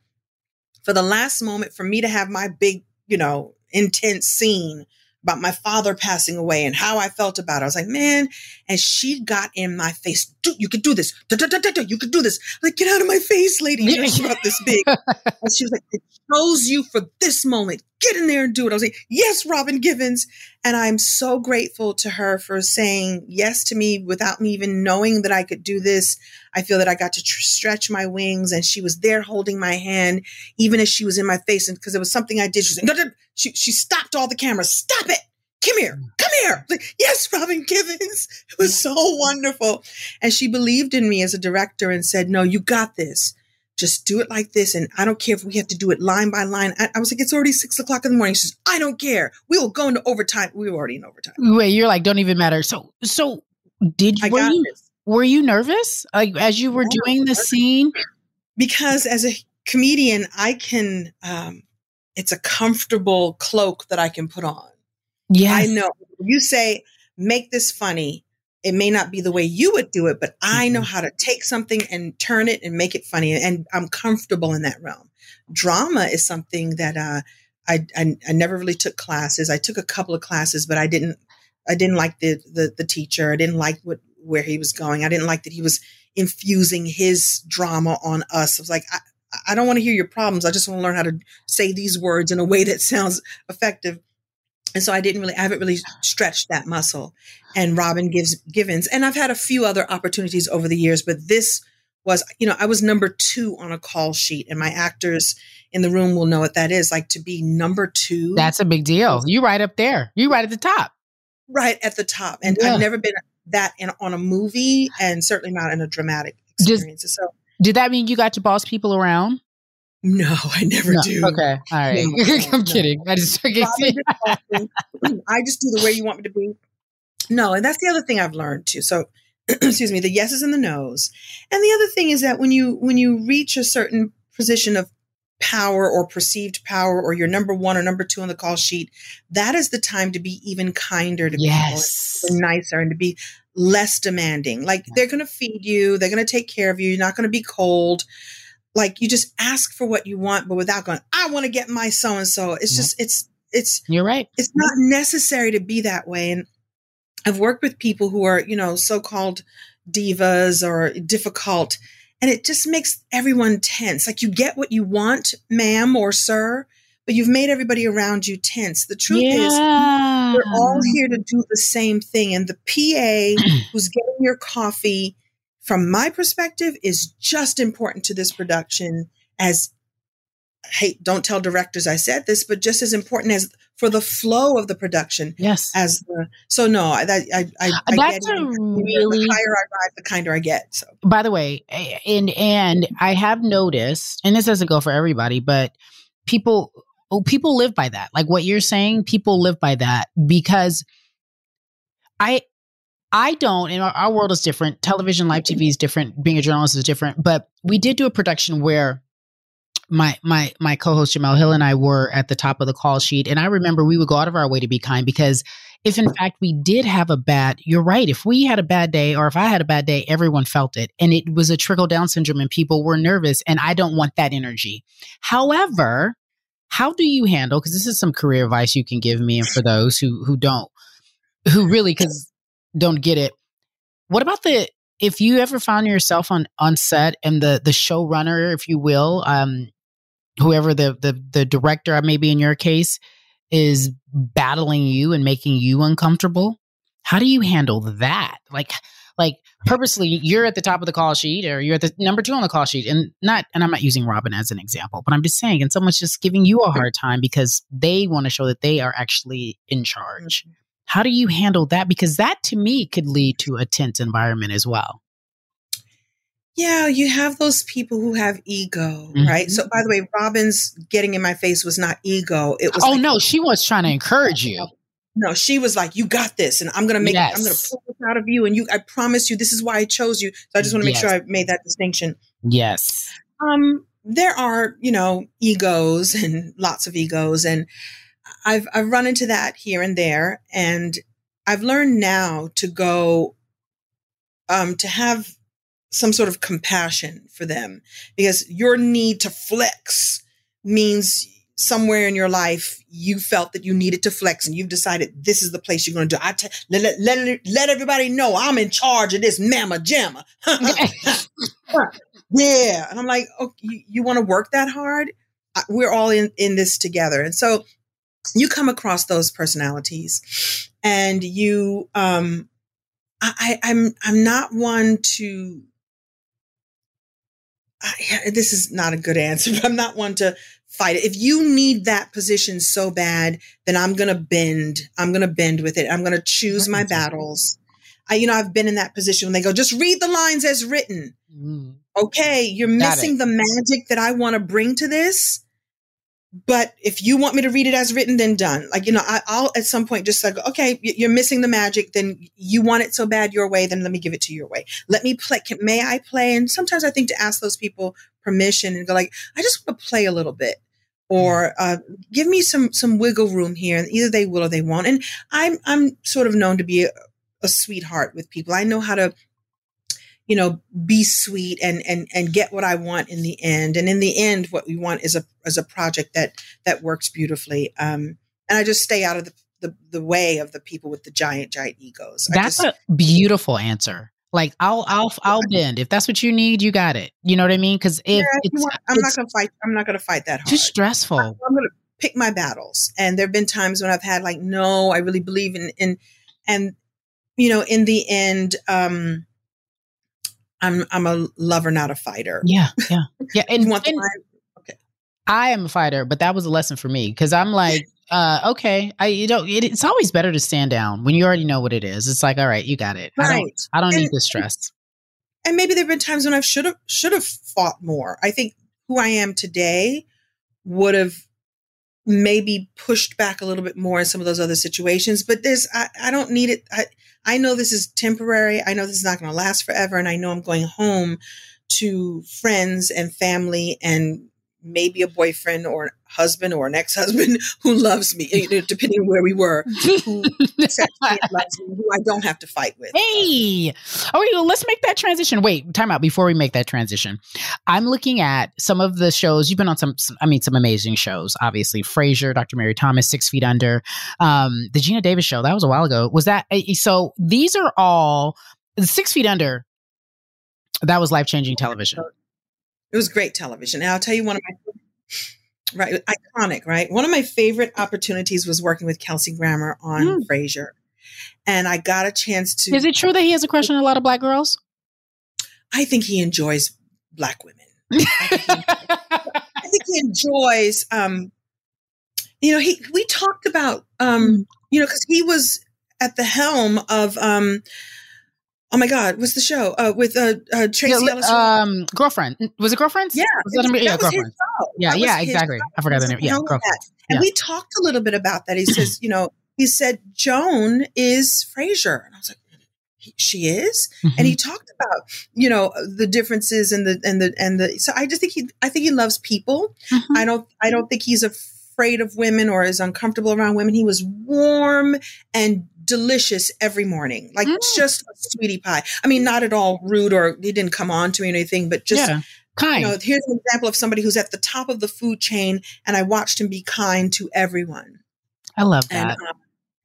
for the last moment for me to have my big, you know, intense scene about my father passing away and how I felt about it. I was like, man, and she got in my face. Dude, you could do this. Da, da, da, you could do this. Like, get out of my face, lady. You know, she's about this big. and she was like, it chose you for this moment. Get in there and do it. I was like, yes, Robin Givens. And I'm so grateful to her for saying yes to me without me even knowing that I could do this. I feel that I got to tr- stretch my wings and she was there holding my hand, even as she was in my face. And because it was something I did, she no, no. She, she stopped all the cameras. Stop it. Come here. Come here. Like, yes, Robin Givens. It was so wonderful. And she believed in me as a director and said, no, you got this. Just do it like this. And I don't care if we have to do it line by line. I, I was like, it's already six o'clock in the morning. She says, I don't care. We will go into overtime. We were already in overtime. Wait, you're like, don't even matter. So, so did I were you this. were you nervous like as you were doing the scene? because as a comedian, I can, um, it's a comfortable cloak that I can put on. Yeah, I know you say, make this funny. It may not be the way you would do it, but I know Mm-hmm. how to take something and turn it and make it funny. And I'm comfortable in that realm. Drama is something that, uh, I, I, I never really took classes. I took a couple of classes, but I didn't, I didn't like the, the, the teacher. I didn't like what, where he was going. I didn't like that he was infusing his drama on us. I was like, I, I don't want to hear your problems. I just want to learn how to say these words in a way that sounds effective. And so I didn't really, I haven't really stretched that muscle. And Robin gives Givens, and I've had a few other opportunities over the years, but this was, you know, I was number two on a call sheet, and my actors in the room will know what that is. Like to be number two, That's a big deal. You right up there. You right at the top. right at the top. And Yeah. I've never been that in on a movie, and certainly not in a dramatic experience. so Did that mean you got to boss people around? No, I never No. do. Okay. All right. No, no, I'm kidding. I just I can Robin see. just. I just do the way you want me to be. No, and that's the other thing I've learned too. So, excuse me, the yeses and the nos. And the other thing is that when you when you reach a certain position of power or perceived power or you're number one or number two on the call sheet, that is the time to be even kinder to Yes. people, and nicer, and to be less demanding. Like they're going to feed you, they're going to take care of you. You're not going to be cold. Like you just ask for what you want, but without going, I want to get my so and so. It's just it's it's You're right. it's not necessary to be that way. And I've worked with people who are, you know, so called divas or difficult, and it just makes everyone tense. Like you get what you want, ma'am or sir, but you've made everybody around you tense. The truth is, we're all here to do the same thing. And the PA who's getting your coffee, from my perspective, is just important to this production as hey, don't tell directors I said this, but just as important as for the flow of the production. Yes. As the so no, I I I, I, I That's get a really- the higher I rise, the kinder I get. So by the way, and and I have noticed, and this doesn't go for everybody, but people oh, people live by that. Like what you're saying, people live by that because I I don't, and our, our world is different. Television, live TV is different. Being a journalist is different. But we did do a production where my my my co-host Jemele Hill and I were at the top of the call sheet, and I remember we would go out of our way to be kind because if in fact we did have a bad, you're right. If we had a bad day, or if I had a bad day, everyone felt it, and it was a trickle down syndrome, and people were nervous, and I don't want that energy. However, how do you handle? Because this is some career advice you can give me, and for those who who don't, who really because don't get it. What about the if you ever found yourself on on set and the the showrunner, if you will, um, whoever the the the director, maybe in your case, is battling you and making you uncomfortable? How do you handle that? Like like purposely you're at the top of the call sheet or you're at the number two on the call sheet and not and i'm not using robin as an example but i'm just saying and someone's just giving you a hard time because they want to show that they are actually in charge how do you handle that because that to me could lead to a tense environment as well yeah, you have those people who have ego, right? So by the way, Robin's getting in my face was not ego. It was oh like, no she was trying to encourage you No, she was like, "You got this, and I'm gonna make. I'm gonna pull this out of you, and you. I promise you, this is why I chose you. So I just want to make sure Yes. I made that distinction. yes Um, there are, you know, egos and lots of egos, and I've I've run into that here and there, and I've learned now to go, um, to have some sort of compassion for them because your need to flex means somewhere in your life you felt that you needed to flex and you've decided this is the place you're going to do. I t- let, let, let, let everybody know I'm in charge of this mama jamma. yeah. And I'm like, oh, you, you want to work that hard? We're all in, in this together. And so you come across those personalities and you, um, I, I'm, I'm not one to, I, this is not a good answer, but I'm not one to fight it. If you need that position so bad, then I'm going to bend. I'm going to bend with it. I'm going to choose my battles. I, you know, I've been in that position when they go, just read the lines as written. okay, you're Got missing it. the magic that I want to bring to this. But if you want me to read it as written, then done. Like, you know, I, I'll at some point just like, okay, you're missing the magic. Then you want it so bad your way. Then let me give it to your way. Let me play. Can, may I play? And sometimes I think to ask those people permission and go like, I just want to play a little bit or uh, give me some some wiggle room here and either they will or they won't and i'm i'm sort of known to be a, a sweetheart with people i know how to you know be sweet and and and get what i want in the end and in the end what we want is a is a project that that works beautifully um and i just stay out of the the, the way of the people with the giant giant egos That's just, a beautiful answer. Like I'll I'll I'll bend if that's what you need. You got it. You know what I mean? Because if yeah, want- i'm not gonna fight i'm not gonna fight that hard too stressful. I'm going to pick my battles. And there have been times when I've had like, no, I really believe in, in, and, you know, in the end, um, I'm, I'm a lover, not a fighter. Yeah, yeah, yeah. And, You want the and line? I am a fighter, but that was a lesson for me because I'm like, uh, okay, I you know it, it's always better to stand down when you already know what it is. It's like, all right, you got it. I don't, Right. I don't need And- the stress. and maybe there've been times when I should have should have fought more. I think who I am today would have maybe pushed back a little bit more in some of those other situations. But there's I, I don't need it. I I know this is temporary. I know this is not going to last forever, and I know I'm going home to friends and family and maybe a boyfriend or husband or an ex-husband who loves me, you know, depending on where we were, who accepts me loves me, who I don't have to fight with. Hey, oh, well, let's make that transition. Wait, time out before we make that transition. I'm looking at some of the shows you've been on. Some, some I mean, some amazing shows. Obviously, Frasier, Dr. Mary Thomas, Six Feet Under, um, the Geena Davis show. That was a while ago. Was that eh, so? These are all Six Feet Under. That was life changing television. It was great television. And I'll tell you one of my right iconic, right? One of my favorite opportunities was working with Kelsey Grammer on Frasier. And I got a chance to Is it true that he has a crush on a lot of black girls? I think he enjoys black women. I think he enjoys um you know, he we talked about um you know, because he was at the helm of um oh my god, what's the show? Uh with uh, uh Tracee Yeah, Ellis um, girlfriend. Was it girlfriends? Yeah, Was it that yeah, that was his girlfriend. Yeah, yeah, exactly. show. I forgot the name. Yeah, girlfriend. And Yeah. we talked a little bit about that. He says, you know, he said Joan is Frasier, and I was like, she is. Mm-hmm. And he talked about, you know, the differences and the and the and the. So I just think he, I think he loves people. Mm-hmm. I don't, I don't think he's afraid of women or is uncomfortable around women. He was warm and delicious every morning, like Mm. just a sweetie pie. I mean, not at all rude or he didn't come on to me or anything, but just Yeah. Kind. you know, here's an example of somebody who's at the top of the food chain, and I watched him be kind to everyone. I love And, that. um,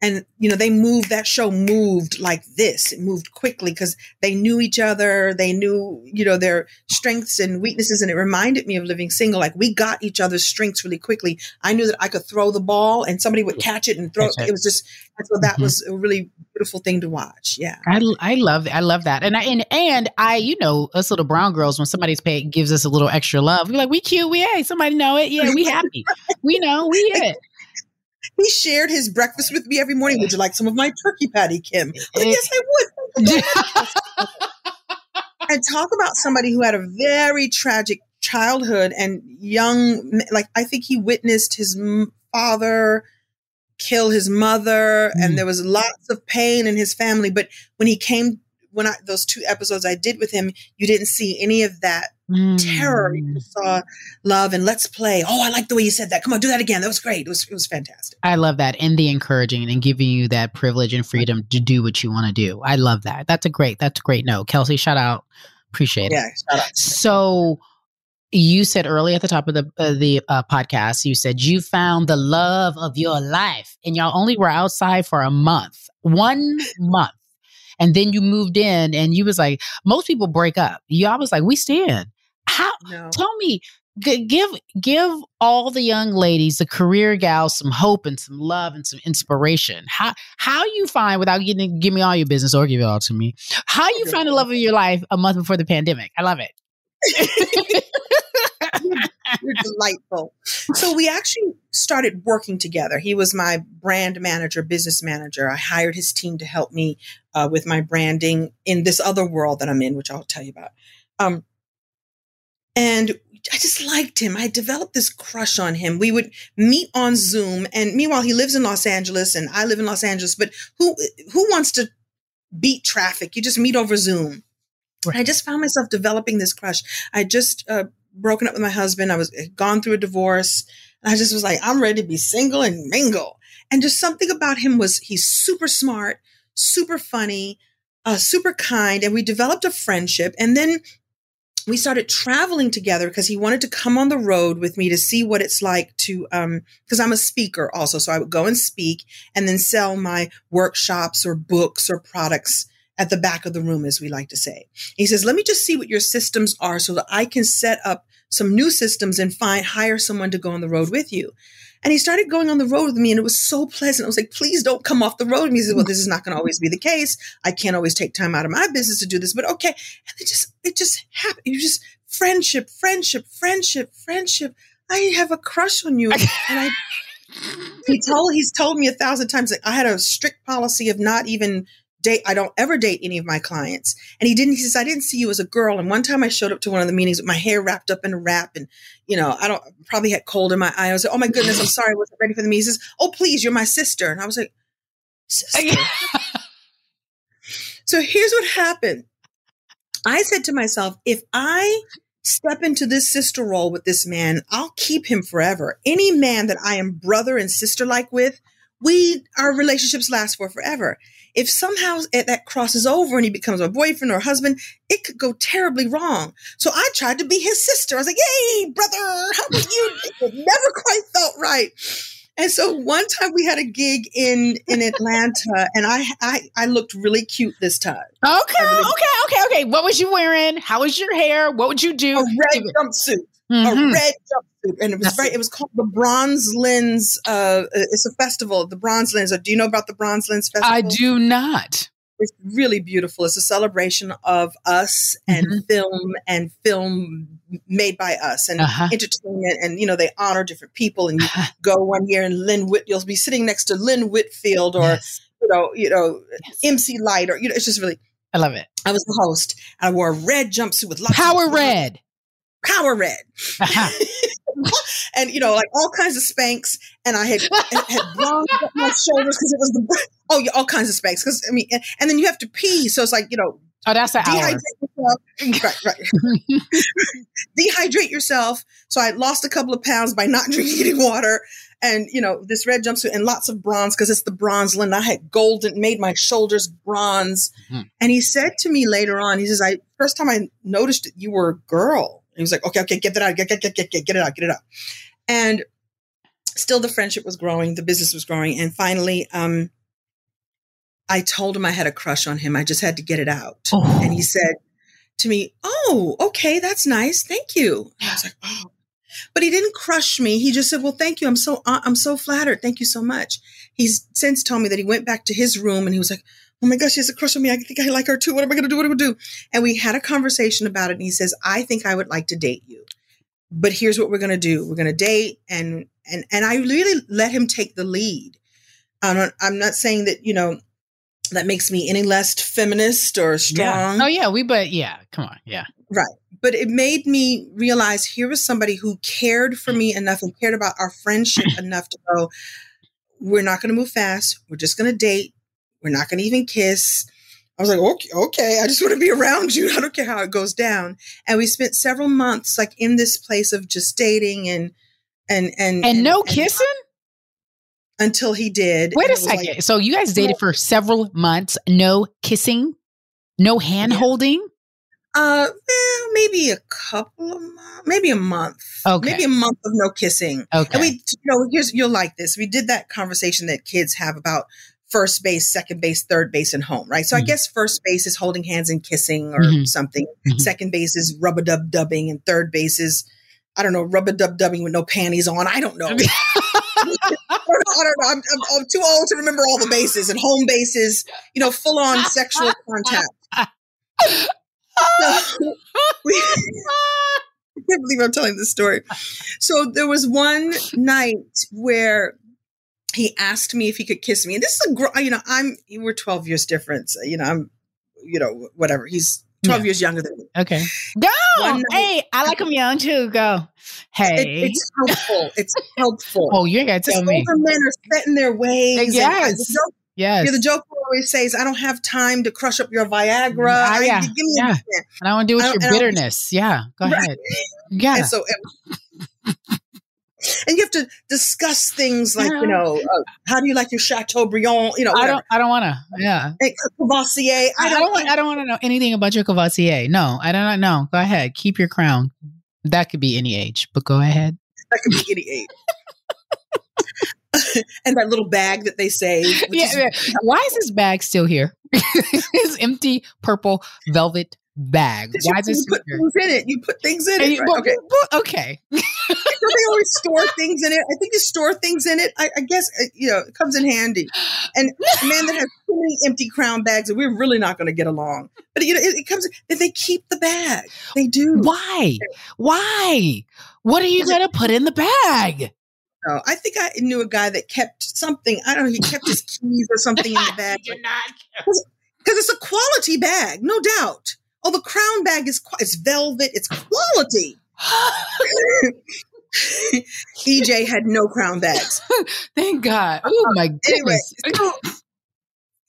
and you know, they moved. That show moved like this. It moved quickly because they knew each other. They knew, you know, their strengths and weaknesses, and it reminded me of Living Single. Like we got each other's strengths really quickly. I knew that I could throw the ball, and somebody would catch it and throw it. it. Was just, and so that Mhm. was a really beautiful thing to watch. Yeah. I, I love I love that and I and and I you know us little brown girls when somebody's pay gives us a little extra love we're like we cute we hey somebody know it yeah we happy we know we it He shared his breakfast with me every morning. Would you like some of my turkey patty, Kim? I like, yes, I would. and talk about somebody who had a very tragic childhood and young, like I think he witnessed his father kill his mother, and mm. there was lots of pain in his family. But when he came, when I those two episodes I did with him, you didn't see any of that terror. You just saw love and let's play. Oh, I like the way you said that. Come on, do that again. That was great. It was it was fantastic. I love that and the encouraging and giving you that privilege and freedom to do what you want to do I love that that's a great that's a great note Kelsey shout out appreciate it Yeah, shout out. so you said early at the top of the uh, the uh, podcast you said you found the love of your life and y'all only were outside for a month one month and then you moved in and you was like most people break up y'all was like we stand how tell me g- give give all the young ladies the career gals some hope and some love and some inspiration how how you find without getting give me all your business or give it all to me how you find the love of your life a month before the pandemic i love it You're delightful. So we actually started working together. He was my brand manager, business manager. I hired his team to help me uh, with my branding in this other world that I'm in, which I'll tell you about. Um, And I just liked him. I developed this crush on him. We would meet on Zoom, and meanwhile, he lives in Los Angeles, and I live in Los Angeles. But who who wants to beat traffic? You just meet over Zoom. I just found myself developing this crush. I just uh, broken up with my husband. I was gone through a divorce. And I just was like, I'm ready to be single and mingle. And just something about him was he's super smart, super funny, uh, super kind, and we developed a friendship. And then we started traveling together because he wanted to come on the road with me to see what it's like to um because I'm a speaker also so I would go and speak and then sell my workshops or books or products at the back of the room as we like to say. He says, "Let me just see what your systems are so that I can set up some new systems and find hire someone to go on the road with you." And he started going on the road with me, and it was so pleasant. I was like, please don't come off the road. And he said, well, this is not going to always be the case. I can't always take time out of my business to do this, but okay. And it just, it just happened. Was just friendship, friendship, friendship, friendship. I have a crush on you. and I, he told, he's told me a thousand times that I had a strict policy of not even date. I don't ever date any of my clients. And he didn't, he says, I didn't see you as a girl. And one time I showed up to one of the meetings with my hair wrapped up in a wrap and, you know, I don't probably had cold in my eye. I was like, oh my goodness, I'm sorry. I wasn't ready for the meeting. He says, oh, please, you're my sister. And I was like, sister. so here's what happened. I said to myself, if I step into this sister role with this man, I'll keep him forever. Any man that I am brother and sister like with, we, our relationships last for forever. If somehow that crosses over and he becomes my boyfriend or husband, it could go terribly wrong. So I tried to be his sister. I was like, "Yay, brother! How about you?" it never quite felt right. And so one time we had a gig in in Atlanta, and I I, I looked really cute this time. Okay, really okay, okay, okay. What was you wearing? How was your hair? What would you do? A red jumpsuit. Mm-hmm. A red jumpsuit, and it was very. It was called the Bronze Lens. Uh, it's a festival. The Bronze Lens. Do you know about the Bronze Lens Festival? I do not. It's really beautiful. It's a celebration of us and mm-hmm. film and film made by us and uh-huh. entertainment. And, you know, they honor different people. And you uh-huh. go one year and Lynn Whit, you'll be sitting next to Lynn Whitfield or, yes. you know, you know, yes. MC Lyte or, you know, it's just really. I love it. I was the host. I wore a red jumpsuit with lots Power of red. Power red. Uh-huh. and you know, like all kinds of Spanx, and I had had bronze up my shoulders because it was the oh yeah, all kinds of Spanx. Because I mean, and, and, then you have to pee, so it's like you know, oh that's an dehydrate hour. yourself. right, right. dehydrate yourself. So I lost a couple of pounds by not drinking any water, and you know this red jumpsuit and lots of bronze because it's the bronze linen. I had golden, made my shoulders bronze. Mm-hmm. And he said to me later on, he says, "I first time I noticed that you were a girl." He was like, okay, okay, get that out, get, get, get, get, get, get it out, get it out. And still the friendship was growing, the business was growing. And finally, um, I told him I had a crush on him. I just had to get it out. Oh. And he said to me, Oh, okay, that's nice. Thank you. And I was like, Oh, but he didn't crush me. He just said, "Well, thank you. I'm so uh, I'm so flattered. Thank you so much." He's since told me that he went back to his room and he was like, oh my gosh, she has a crush on me. I think I like her too. What am I going to do? What am I going to do? And we had a conversation about it. And he says, I think I would like to date you, but here's what we're going to do. We're going to date. And, and, and I really let him take the lead. I'm not, I'm not saying that, you know, that makes me any less feminist or oh, strong. Yeah. Oh yeah. We, but yeah, come on. Yeah. Right. But it made me realize here was somebody who cared for me enough and cared about our friendship enough to go, we're not going to move fast. We're just going to date we're not going to even kiss. I was like, okay, okay, I just want to be around you. I don't care how it goes down. And we spent several months like in this place of just dating and and and and, and no and, kissing until he did. Wait a second. Like, so you guys dated for several months, no kissing, no hand holding. Uh, well, maybe a couple of months, maybe a month. Okay. Maybe a month of no kissing. Okay. And we, you know, here's you'll like this. We did that conversation that kids have about first base, second base, third base, and home, right? So mm-hmm. I guess first base is holding hands and kissing or mm-hmm. something. Mm-hmm. Second base is rub a dub dubbing, and third base is I don't know, rub a dub dubbing with no panties on. I don't know. I don't know. I'm, I'm, I'm, too old to remember all the bases and home bases, you know, full on sexual contact. So we, I can't believe I'm telling this story. So there was one night where he asked me if he could kiss me. And this is a, you know, I'm, we're 12 years difference. You know, I'm, you know, whatever. He's 12 years younger than me. Okay. Go. Hey, I like him young too. Go. Hey. It, it's helpful. It's helpful. Oh, you ain't got to tell Just me. older men are set in their ways. and- Yes. the joke- Yes. Yeah, the joke always says, "I don't have time to crush up your Viagra." Ah, I- yeah. give me yeah. And I want to do with I your don't- and I don't- bitterness. Yeah. Go Right. ahead. Yeah. And so, and you have to discuss things like, you know, uh, how do you like your Chateaubriand? You know, I don't. I don't want to. Yeah. Hey, Courvoisier. I don't. want, I don't want to know anything about your Courvoisier. No, I don't know. Go ahead. Keep your crown. That could be any age, but go ahead. That could be any age. and that little bag that they say. Yeah, is- yeah. Why is this bag still here? His empty purple velvet bag. Because you- Why is this you put here? things in it? You put things in And it. you- right? well, okay. well, okay. Don't they always store things in it? I think you store things in it. I, I guess uh, you know it comes in handy. And a man that has too many empty crown bags, we're really not going to get along. But you know, it, it comes. That they keep the bag. They do. Why? Why? What are you gonna put in the bag? No, I think I knew a guy that kept something. I don't know. He kept his keys or something in the bag. Because it's a quality bag, no doubt. Oh, the crown bag is it's velvet. It's quality. EJ had no crown bags. Thank God. Oh my Anyway, goodness.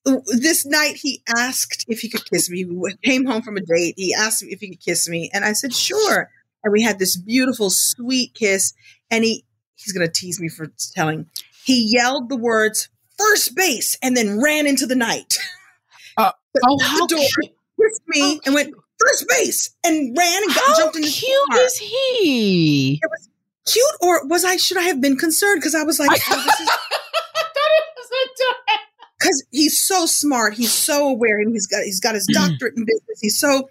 so this night he asked if he could kiss me. We came home from a date. He asked me if he could kiss me, and I said sure. And we had this beautiful, sweet kiss. And he he's gonna tease me for telling. He yelled the words "first base" and then ran into the night. Uh, oh, how the door, cute. Kissed me, and went first base and ran and got, jumped in the cute car. is he? It was cute, or was I? Should I have been concerned? Because I was like, oh, this is because he's so smart. He's so aware, and he's got he's got his mm. doctorate in business. He's so.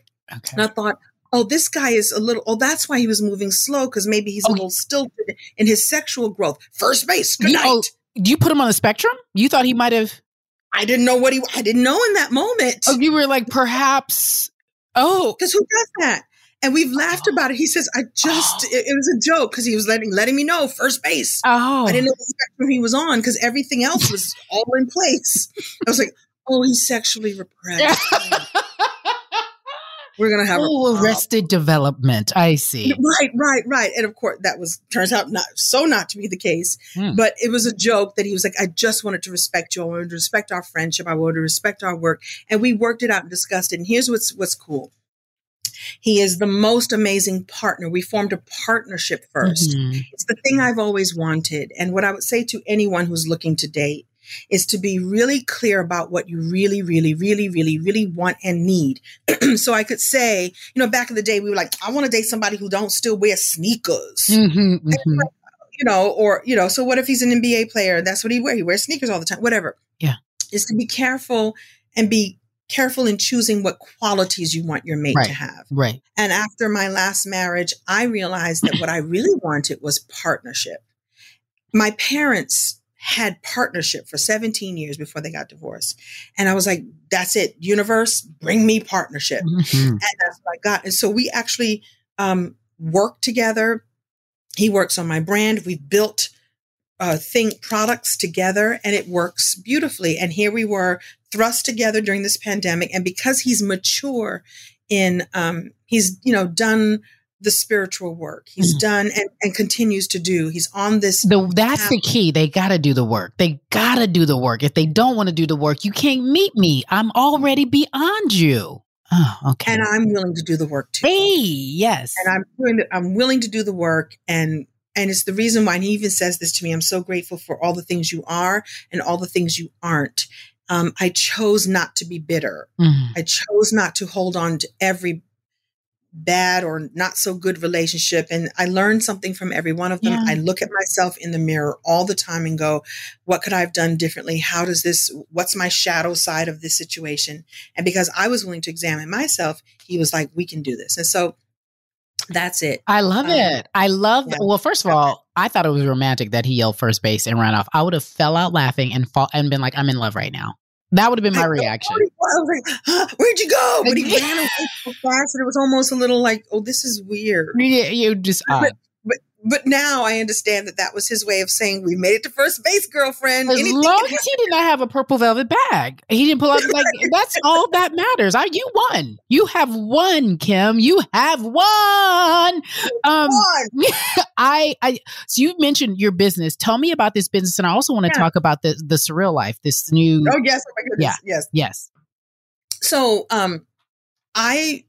And I thought, oh, this guy is a little. Oh, that's why he was moving slow because maybe he's a little stilted in his sexual growth. First base. Good You, oh, night. oh, you put him on the spectrum? You thought he might have. I didn't know what he. I didn't know in that moment. Oh, you were like perhaps. Oh, because who does that? And we've laughed about it. He says, "I just oh. it, it was a joke because he was letting letting me know first base. Oh, I didn't know the spectrum he was on because everything else was all in place. I was like, oh, he's sexually repressed. We're gonna have a Oh, arrested development. I see. Right, right, right. And of course, that was turns out not so not to be the case. Hmm. But it was a joke that he was like, I just wanted to respect you. I wanted to respect our friendship. I wanted to respect our work. And we worked it out and discussed it. And here's what's what's cool. He is the most amazing partner. We formed a partnership 1st Mhm. It's the thing I've always wanted. And what I would say to anyone who's looking to date is to be really clear about what you really, really, really, really, really want and need. so I could say, you know, back in the day, we were like, I want to date somebody who don't still wear sneakers. Mhm, mhm. You know, or, you know, so what if he's an NBA player? That's what he wears. He wears sneakers all the time, whatever. Yeah. Is to be careful and be careful in choosing what qualities you want your mate Right. to have. Right. And after my last marriage, I realized that what I really wanted was partnership. My parents had partnership for 17 years before they got divorced. And I was like, that's it. Universe, bring me partnership. Mhm. And that's what I got. And so we actually um, worked together. He works on my brand. We've built uh, think products together and it works beautifully. And here we were thrust together during this pandemic. And because he's mature in, um, he's, you know, done the spiritual work, he's done and, and continues to do, he's on this. The, that's the key. They got to do the work. They got to do the work. If they don't want to do the work, you can't meet me. I'm already beyond you. Oh, okay. And I'm willing to do the work too. Hey, yes. and I'm doing the, I'm willing to do the work and and it's the reason why and he even says this to me. I'm so grateful for all the things you are and all the things you aren't. Um, I chose not to be bitter. Mhm. I chose not to hold on to every bad or not so good relationship. And I learned something from every one of them. Yeah. I look at myself in the mirror all the time and go, what could I have done differently? How does this, what's my shadow side of this situation? And because I was willing to examine myself, he was like, we can do this. And so that's it. I love Um, it. I love. yeah. Well, first of all, I thought it was romantic that he yelled first base and ran off. I would have fell out laughing and fall and been like, "I'm in love right now." That would have been my I reaction. I was like, where'd you go? But he ran away so fast and it was almost a little like, oh, this is weird. You, you just odd. But, uh, but now I understand that that was his way of saying we made it to first base, girlfriend. As Anything long as he did not have a purple velvet bag, he didn't pull out like that's all that matters. I you won. You have won, Kim. You have won. Um, I I so you mentioned your business. Tell me about this business, and I also want to Yeah. talk about the the surreal life. This new. Oh yes, oh my goodness, Yeah. yes. Yes. So, um, I,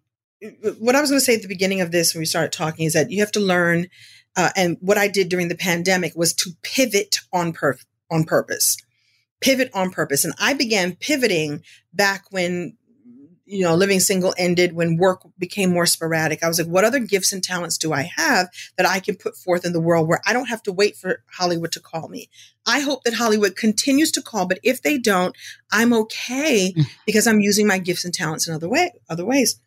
what I was going to say at the beginning of this when we started talking is that you have to learn, uh, and what I did during the pandemic was to pivot on pur- on purpose, pivot on purpose, and I began pivoting back when. You know, living single ended when work became more sporadic. I was like, what other gifts and talents do I have that I can put forth in the world where I don't have to wait for Hollywood to call me? I hope that Hollywood continues to call, but if they don't, I'm okay because I'm using my gifts and talents in other way, other ways.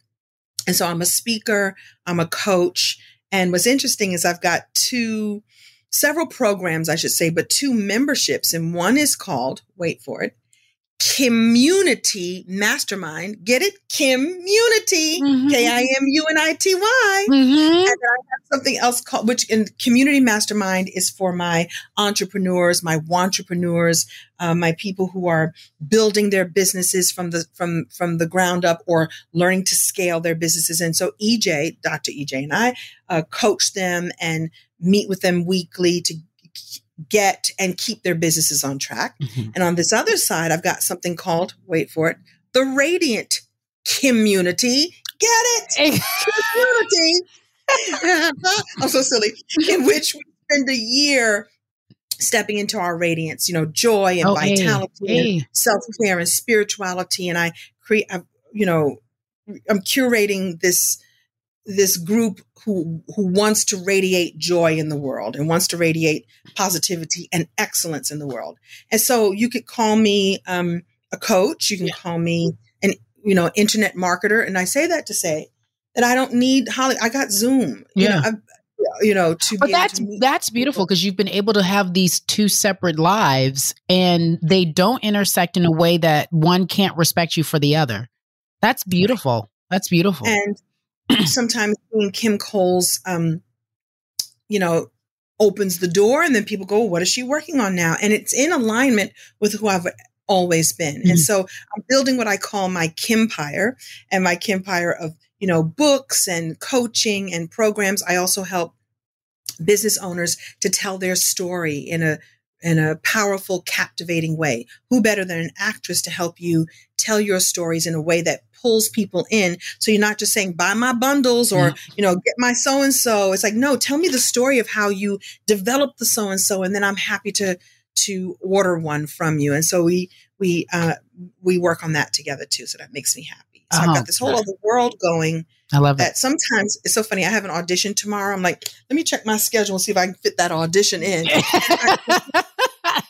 And so I'm a speaker, I'm a coach, and what's interesting is I've got two several programs, I should say, but two memberships, and one is called, wait for it, Kimmunity Mastermind. Get it? Kimmunity, K I M U N I T Y. And then I have something else called, which in Kimmunity Mastermind is for my entrepreneurs, my entrepreneurs, uh, my people who are building their businesses from the from from the ground up or learning to scale their businesses. And so EJ, Dr. EJ, and I uh, coach them and meet with them weekly to get and keep their businesses on track. Mm-hmm. And on this other side, I've got something called, wait for it, the Radiant Kimmunity. Get it? Kimmunity. I'm so silly. In which we spend a year stepping into our radiance, you know, joy and Oh, vitality hey. and self-care and spirituality. And I create, you know, I'm curating this this group who who wants to radiate joy in the world and wants to radiate positivity and excellence in the world. And so you could call me um, a coach. You can call me an you know internet marketer. And I say that to say that I don't need Holly. I got Zoom. You Yeah. know, I, you know to But that's to that's beautiful because you've been able to have these two separate lives and they don't intersect in a way that one can't respect you for the other. That's beautiful. That's beautiful. And sometimes seeing Kim Coles, um, you know, opens the door, and then people go, "What is she working on now?" And it's in alignment with who I've always been. And so I'm building what I call my Kimpire, and my Kimpire of you know books and coaching and programs. I also help business owners to tell their story in a in a powerful, captivating way. Who better than an actress to help you tell your stories in a way that pulls people in? So you're not just saying, buy my bundles or, you know, get my so and so. It's like, no, tell me the story of how you developed the so and so. And then I'm happy to, to order one from you. And so we, we, uh, we work on that together too. So that makes me happy. So Oh, I've got this whole other world going I love that it. sometimes it's so funny. I have an audition tomorrow. I'm like, let me check my schedule and see if I can fit that audition in.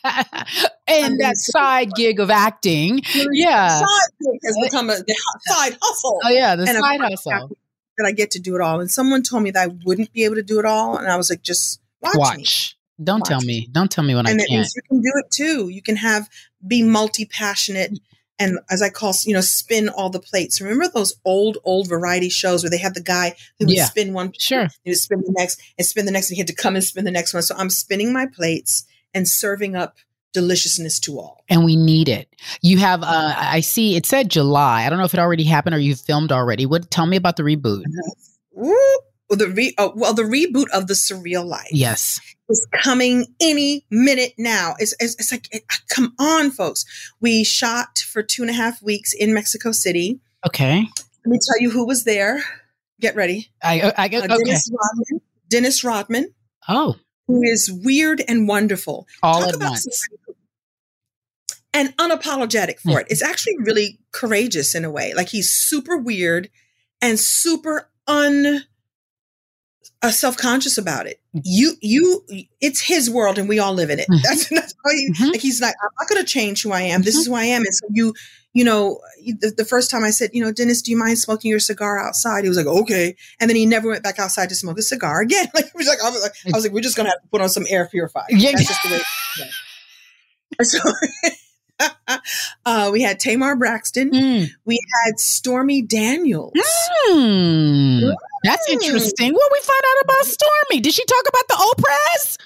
And that side gig of acting. Yeah. Side gig has become a the side hustle. Oh, yeah, the And side hustle. That I get to do it all. And someone told me that I wouldn't be able to do it all. And I was like, just watch, me. Don't tell me. Don't tell me when and I can't. you can do it too. You can have be multi passionate and as I call, you know, spin all the plates. Remember those old, old variety shows where they had the guy who would Yeah. spin one, sure, he would spin the next, and spin the next, and he had to come and spin the next one. So I'm spinning my plates and serving up deliciousness to all. and we need it. You have uh I see it said July. I don't know if it already happened or you filmed already. What tell me about the reboot. Woo! Well, the re- oh, well, the reboot of the Surreal Life. Yes. is coming any minute now. It's, it's, it's like, it, come on, folks. We shot for two and a half weeks in Mexico City. Okay. Let me tell you who was there. Get ready. I I get Uh, okay. Dennis Rodman. Dennis Rodman, Oh, who is weird and wonderful. all Talk at about once. And unapologetic for it. It's actually really courageous in a way. Like he's super weird and super un uh, self-conscious about it. You, you, it's his world and we all live in it. That's, that's how he, like, he's like, I'm not going to change who I am. This is who I am. And so you, you know, the, the first time I said, you know, Dennis, do you mind smoking your cigar outside? He was like, okay. And then he never went back outside to smoke a cigar again. Like, he was like, I was like, I was like we're just going to have to put on some air purifier. Yeah. That's just the way. yeah. So, uh, we had Tamar Braxton. Mm. We had Stormy Daniels. Hmm. That's interesting. What we find out about Stormy? Did she talk about the old press?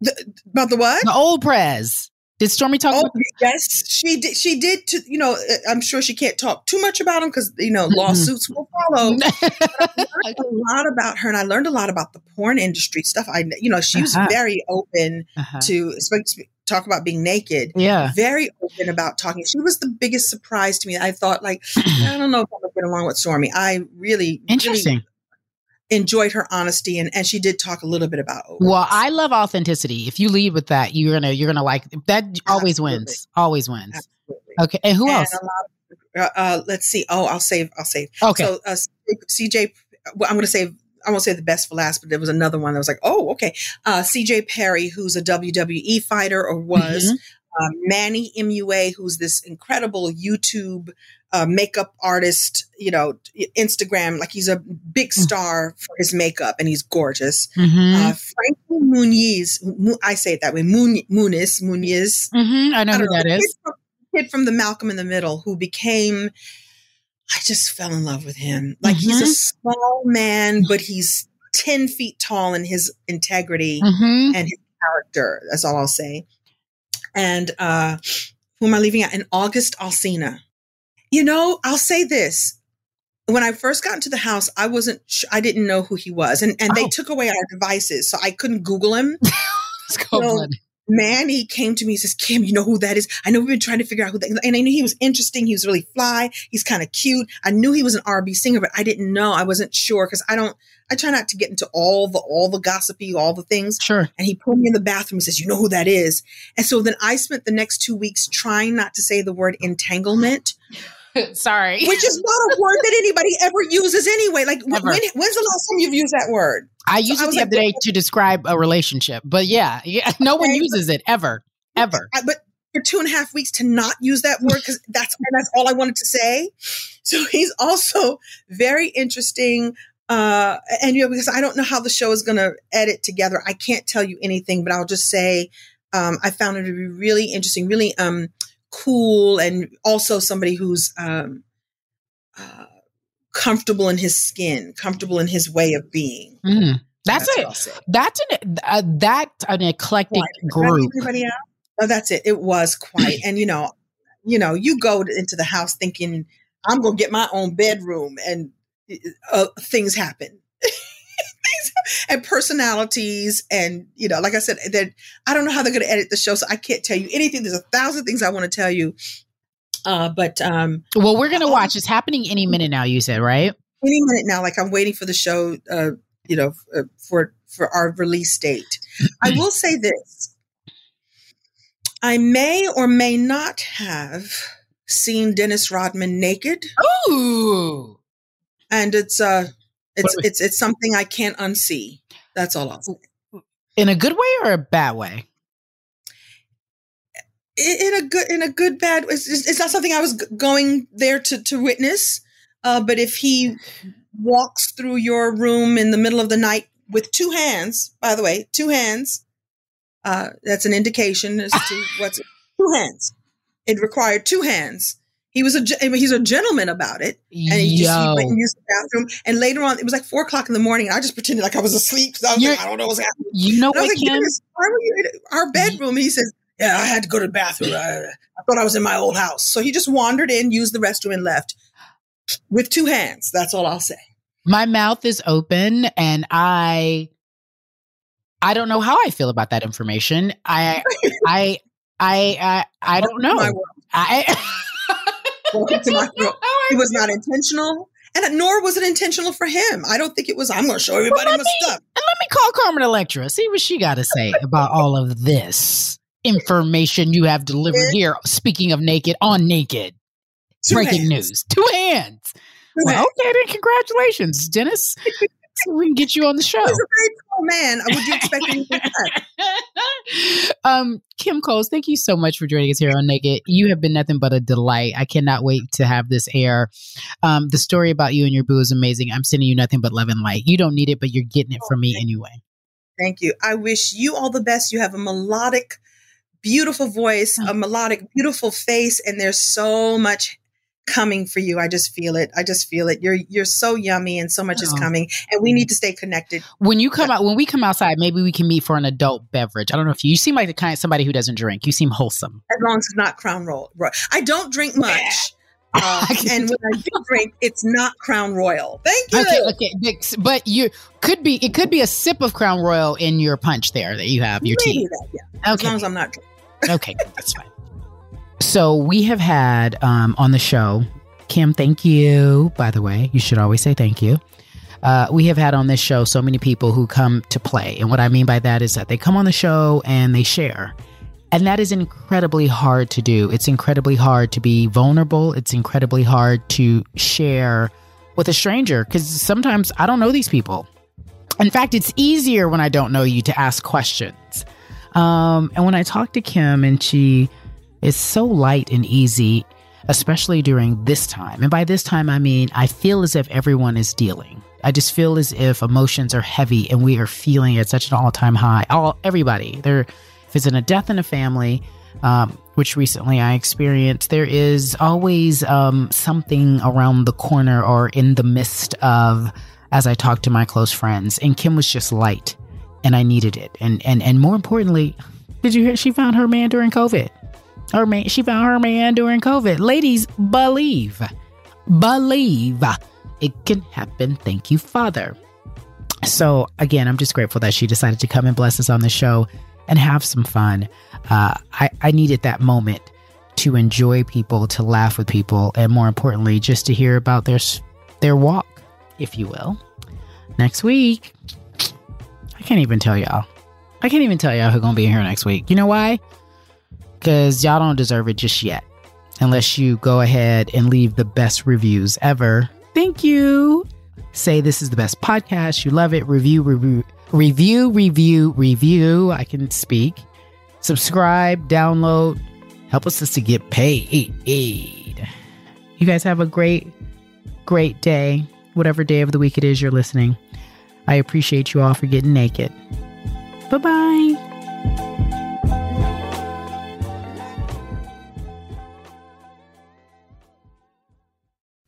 The, about the what? The old press. Did Stormy talk? Oh, about yes, she did. She did. To you know, uh, I'm sure she can't talk too much about him because you know lawsuits will follow. But I learned a lot about her, and I learned a lot about the porn industry stuff. I, you know, she was Uh-huh. very open Uh-huh. to talk about being naked. Yeah. very open about talking. She was the biggest surprise to me. I thought, like, I don't know if I'm gonna get along with Stormy. I really, Interesting. really enjoyed her honesty, and and she did talk a little bit about. Well, I love authenticity. If you lead with that, you're gonna you're gonna like that. Always wins. Always wins. Okay, and who And else? of- uh, uh, let's see. Oh, I'll save. I'll save. Okay. So uh, CJ, well, I'm going to save. I won't say the best for last, but there was another one that was like, oh, okay. Uh, CJ Perry, who's a WWE fighter or was. Mhm. Uh, Manny MUA, who's this incredible YouTube uh, makeup artist, you know, Instagram, like he's a big star for his makeup and he's gorgeous. Mhm. Uh, Frankie Muniz, Mu- I say it that way, Mun- Muniz, Muniz. Mhm, I know who don't that is. Kid from, kid from the Malcolm in the Middle who became, I just fell in love with him. Like he's a Mhm. small man, but he's 10 feet tall in his integrity Mhm. and his character. That's all I'll say. And uh, who am I leaving out? And August Alsina. You know, I'll say this. When I first got into the house, I wasn't, sh- I didn't know who he was. And, and they Oh. took away our devices. So I couldn't Google him. So. Manny came to me and says, Kim, you know who that is? I know we've been trying to figure out who that is. And I knew he was interesting. He was really fly. He's kind of cute. I knew he was an R&B singer, but I didn't know. I wasn't sure because I don't, I try not to get into all the, all the gossipy, all the things. Sure. And he pulled me in the bathroom and says, you know who that is? And so then I spent the next two weeks trying not to say the word entanglement, Sorry. which is not a word that anybody ever uses anyway. Like when, when's the last time you've used that word? I used I it was the like, other day to describe a relationship, but yeah, yeah, no one uses it ever, ever. I, but for two and a half weeks to not use that word because that's that's all I wanted to say. So he's also very interesting. Uh, and you know, because I don't know how the show is going to edit together, I can't tell you anything. But I'll just say um, I found it to be really interesting, really um, cool, and also somebody who's um, uh, comfortable in his skin, comfortable in his way of being. Mm. That's, That's what I'll say. it. That's an uh, that an eclectic Quite. Did I leave group. Anybody out? Oh, that's it. It was quite, and you know, you know, you go to- into the house thinking I'm going to get my own bedroom, and uh, things happen. And personalities, and you know, like I said, that I don't know how they're going to edit the show, so I can't tell you anything. There's a thousand things I want to tell you, uh, but um, Well, we're gonna watch. It's happening any minute now. You said right? any minute now, like I'm waiting for the show, uh, you know, uh, for for our release date. I will say this: I may or may not have seen Dennis Rodman naked, Ooh, and it's uh, it's it's it's something I can't unsee. That's all I'll say. in a good way or a bad way? in a good in a good bad it's, it's it's not something i was going there to to witness uh but if he walks through your room in the middle of the night with two hands by the way two hands uh that's an indication as to what's two hands it required two hands he was a he's a gentleman about it and he just he went and used the bathroom and later on it was like four o'clock in the morning and i just pretended like i was asleep because i was You're- like i don't know what's happening You know and I was what, like, Kim? Why were you in our bedroom? And he says, Yeah, I had to go to the bathroom. I, I thought I was in my old house. So he just wandered in, used the restroom, and left with two hands. That's all I'll say. My mouth is open, and I, I don't know how I feel about that information. I, I, I, I, I don't know. I. Welcome to my oh, world. It was not intentional. And nor was it intentional for him. I don't think it was, I'm going to show everybody let my me- stuff. And let me call Carmen Electra, see what she got to say about all of this information you have delivered here. Speaking of naked, on naked. Two Breaking hands. news. Two hands. Well, hands. okay, then congratulations, Dennis. we can get you on the show. He's a very tall man. Would you expect anything less? um, Kim Coles, thank you so much for joining us here on Naked. You have been nothing but a delight. I cannot wait to have this air. Um, the story about you and your boo is amazing. I'm sending you nothing but love and light. You don't need it, but you're getting it from me anyway. Thank you. I wish you all the best. You have a melodic, beautiful voice, a melodic, beautiful face, and there's so much coming for you. I just feel it. I just feel it. You're you're so yummy and so much is Oh. coming and we need to stay connected. When you come out, when we come outside, maybe we can meet for an adult beverage. I don't know if you, you seem like the kind of somebody who doesn't drink. You seem wholesome. As long as it's not Crown Royal. I don't drink much. Uh, and when I do drink, it's not Crown Royal. Thank you. Okay, okay, but you could be. It could be a sip of Crown Royal in your punch there that you have your Maybe tea. that, yeah. As long as I'm not drinking. Okay, that's fine. So we have had um, on the show, Kim. Thank you. By the way, you should always say thank you. Uh, we have had on this show so many people who come to play, and what I mean by that is that they come on the show and they share, and that is incredibly hard to do. It's incredibly hard to be vulnerable. It's incredibly hard to share with a stranger because sometimes I don't know these people. In fact, it's easier when I don't know you to ask questions. Um, and when I talked to Kim, and she is so light and easy, especially during this time. And by this time, I mean, I feel as if everyone is dealing. I just feel as if emotions are heavy and we are feeling at such an all time high. All everybody there, if it's in a death in a family, um, which recently I experienced, there is always um, something around the corner or in the midst of. As I talked to my close friends, and Kim was just light, and I needed it. And and and more importantly, did you hear she found her man during COVID? Her man, she found her man during COVID. Ladies, believe, believe it can happen. Thank you, Father. So again, I'm just grateful that she decided to come and bless us on the show and have some fun. Uh, I I needed that moment to enjoy people, to laugh with people, and more importantly, just to hear about their their walk, if you will. Next week, I can't even tell y'all. I can't even tell y'all who's gonna be here next week. You know why? Because y'all don't deserve it just yet, unless you go ahead and leave the best reviews ever. Thank you. Say this is the best podcast. You love it. Review, review, review, review, review. I can speak. Subscribe, download. Help us just to get paid. You guys have a great, great day, whatever day of the week it is you're listening. I appreciate you all for getting naked. Bye bye.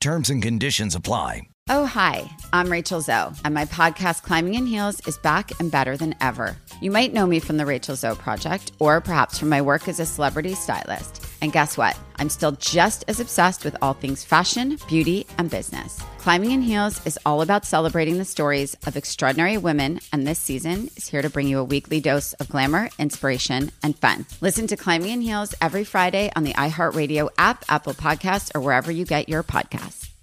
Terms and conditions apply. Oh, hi, I'm Rachel Zoe, and my podcast, Climbing in Heels, is back and better than ever. You might know me from the Rachel Zoe Project, or perhaps from my work as a celebrity stylist. And guess what? I'm still just as obsessed with all things fashion, beauty, and business. Climbing in Heels is all about celebrating the stories of extraordinary women, and this season is here to bring you a weekly dose of glamour, inspiration, and fun. Listen to Climbing in Heels every Friday on the iHeartRadio app, Apple Podcasts, or wherever you get your podcasts.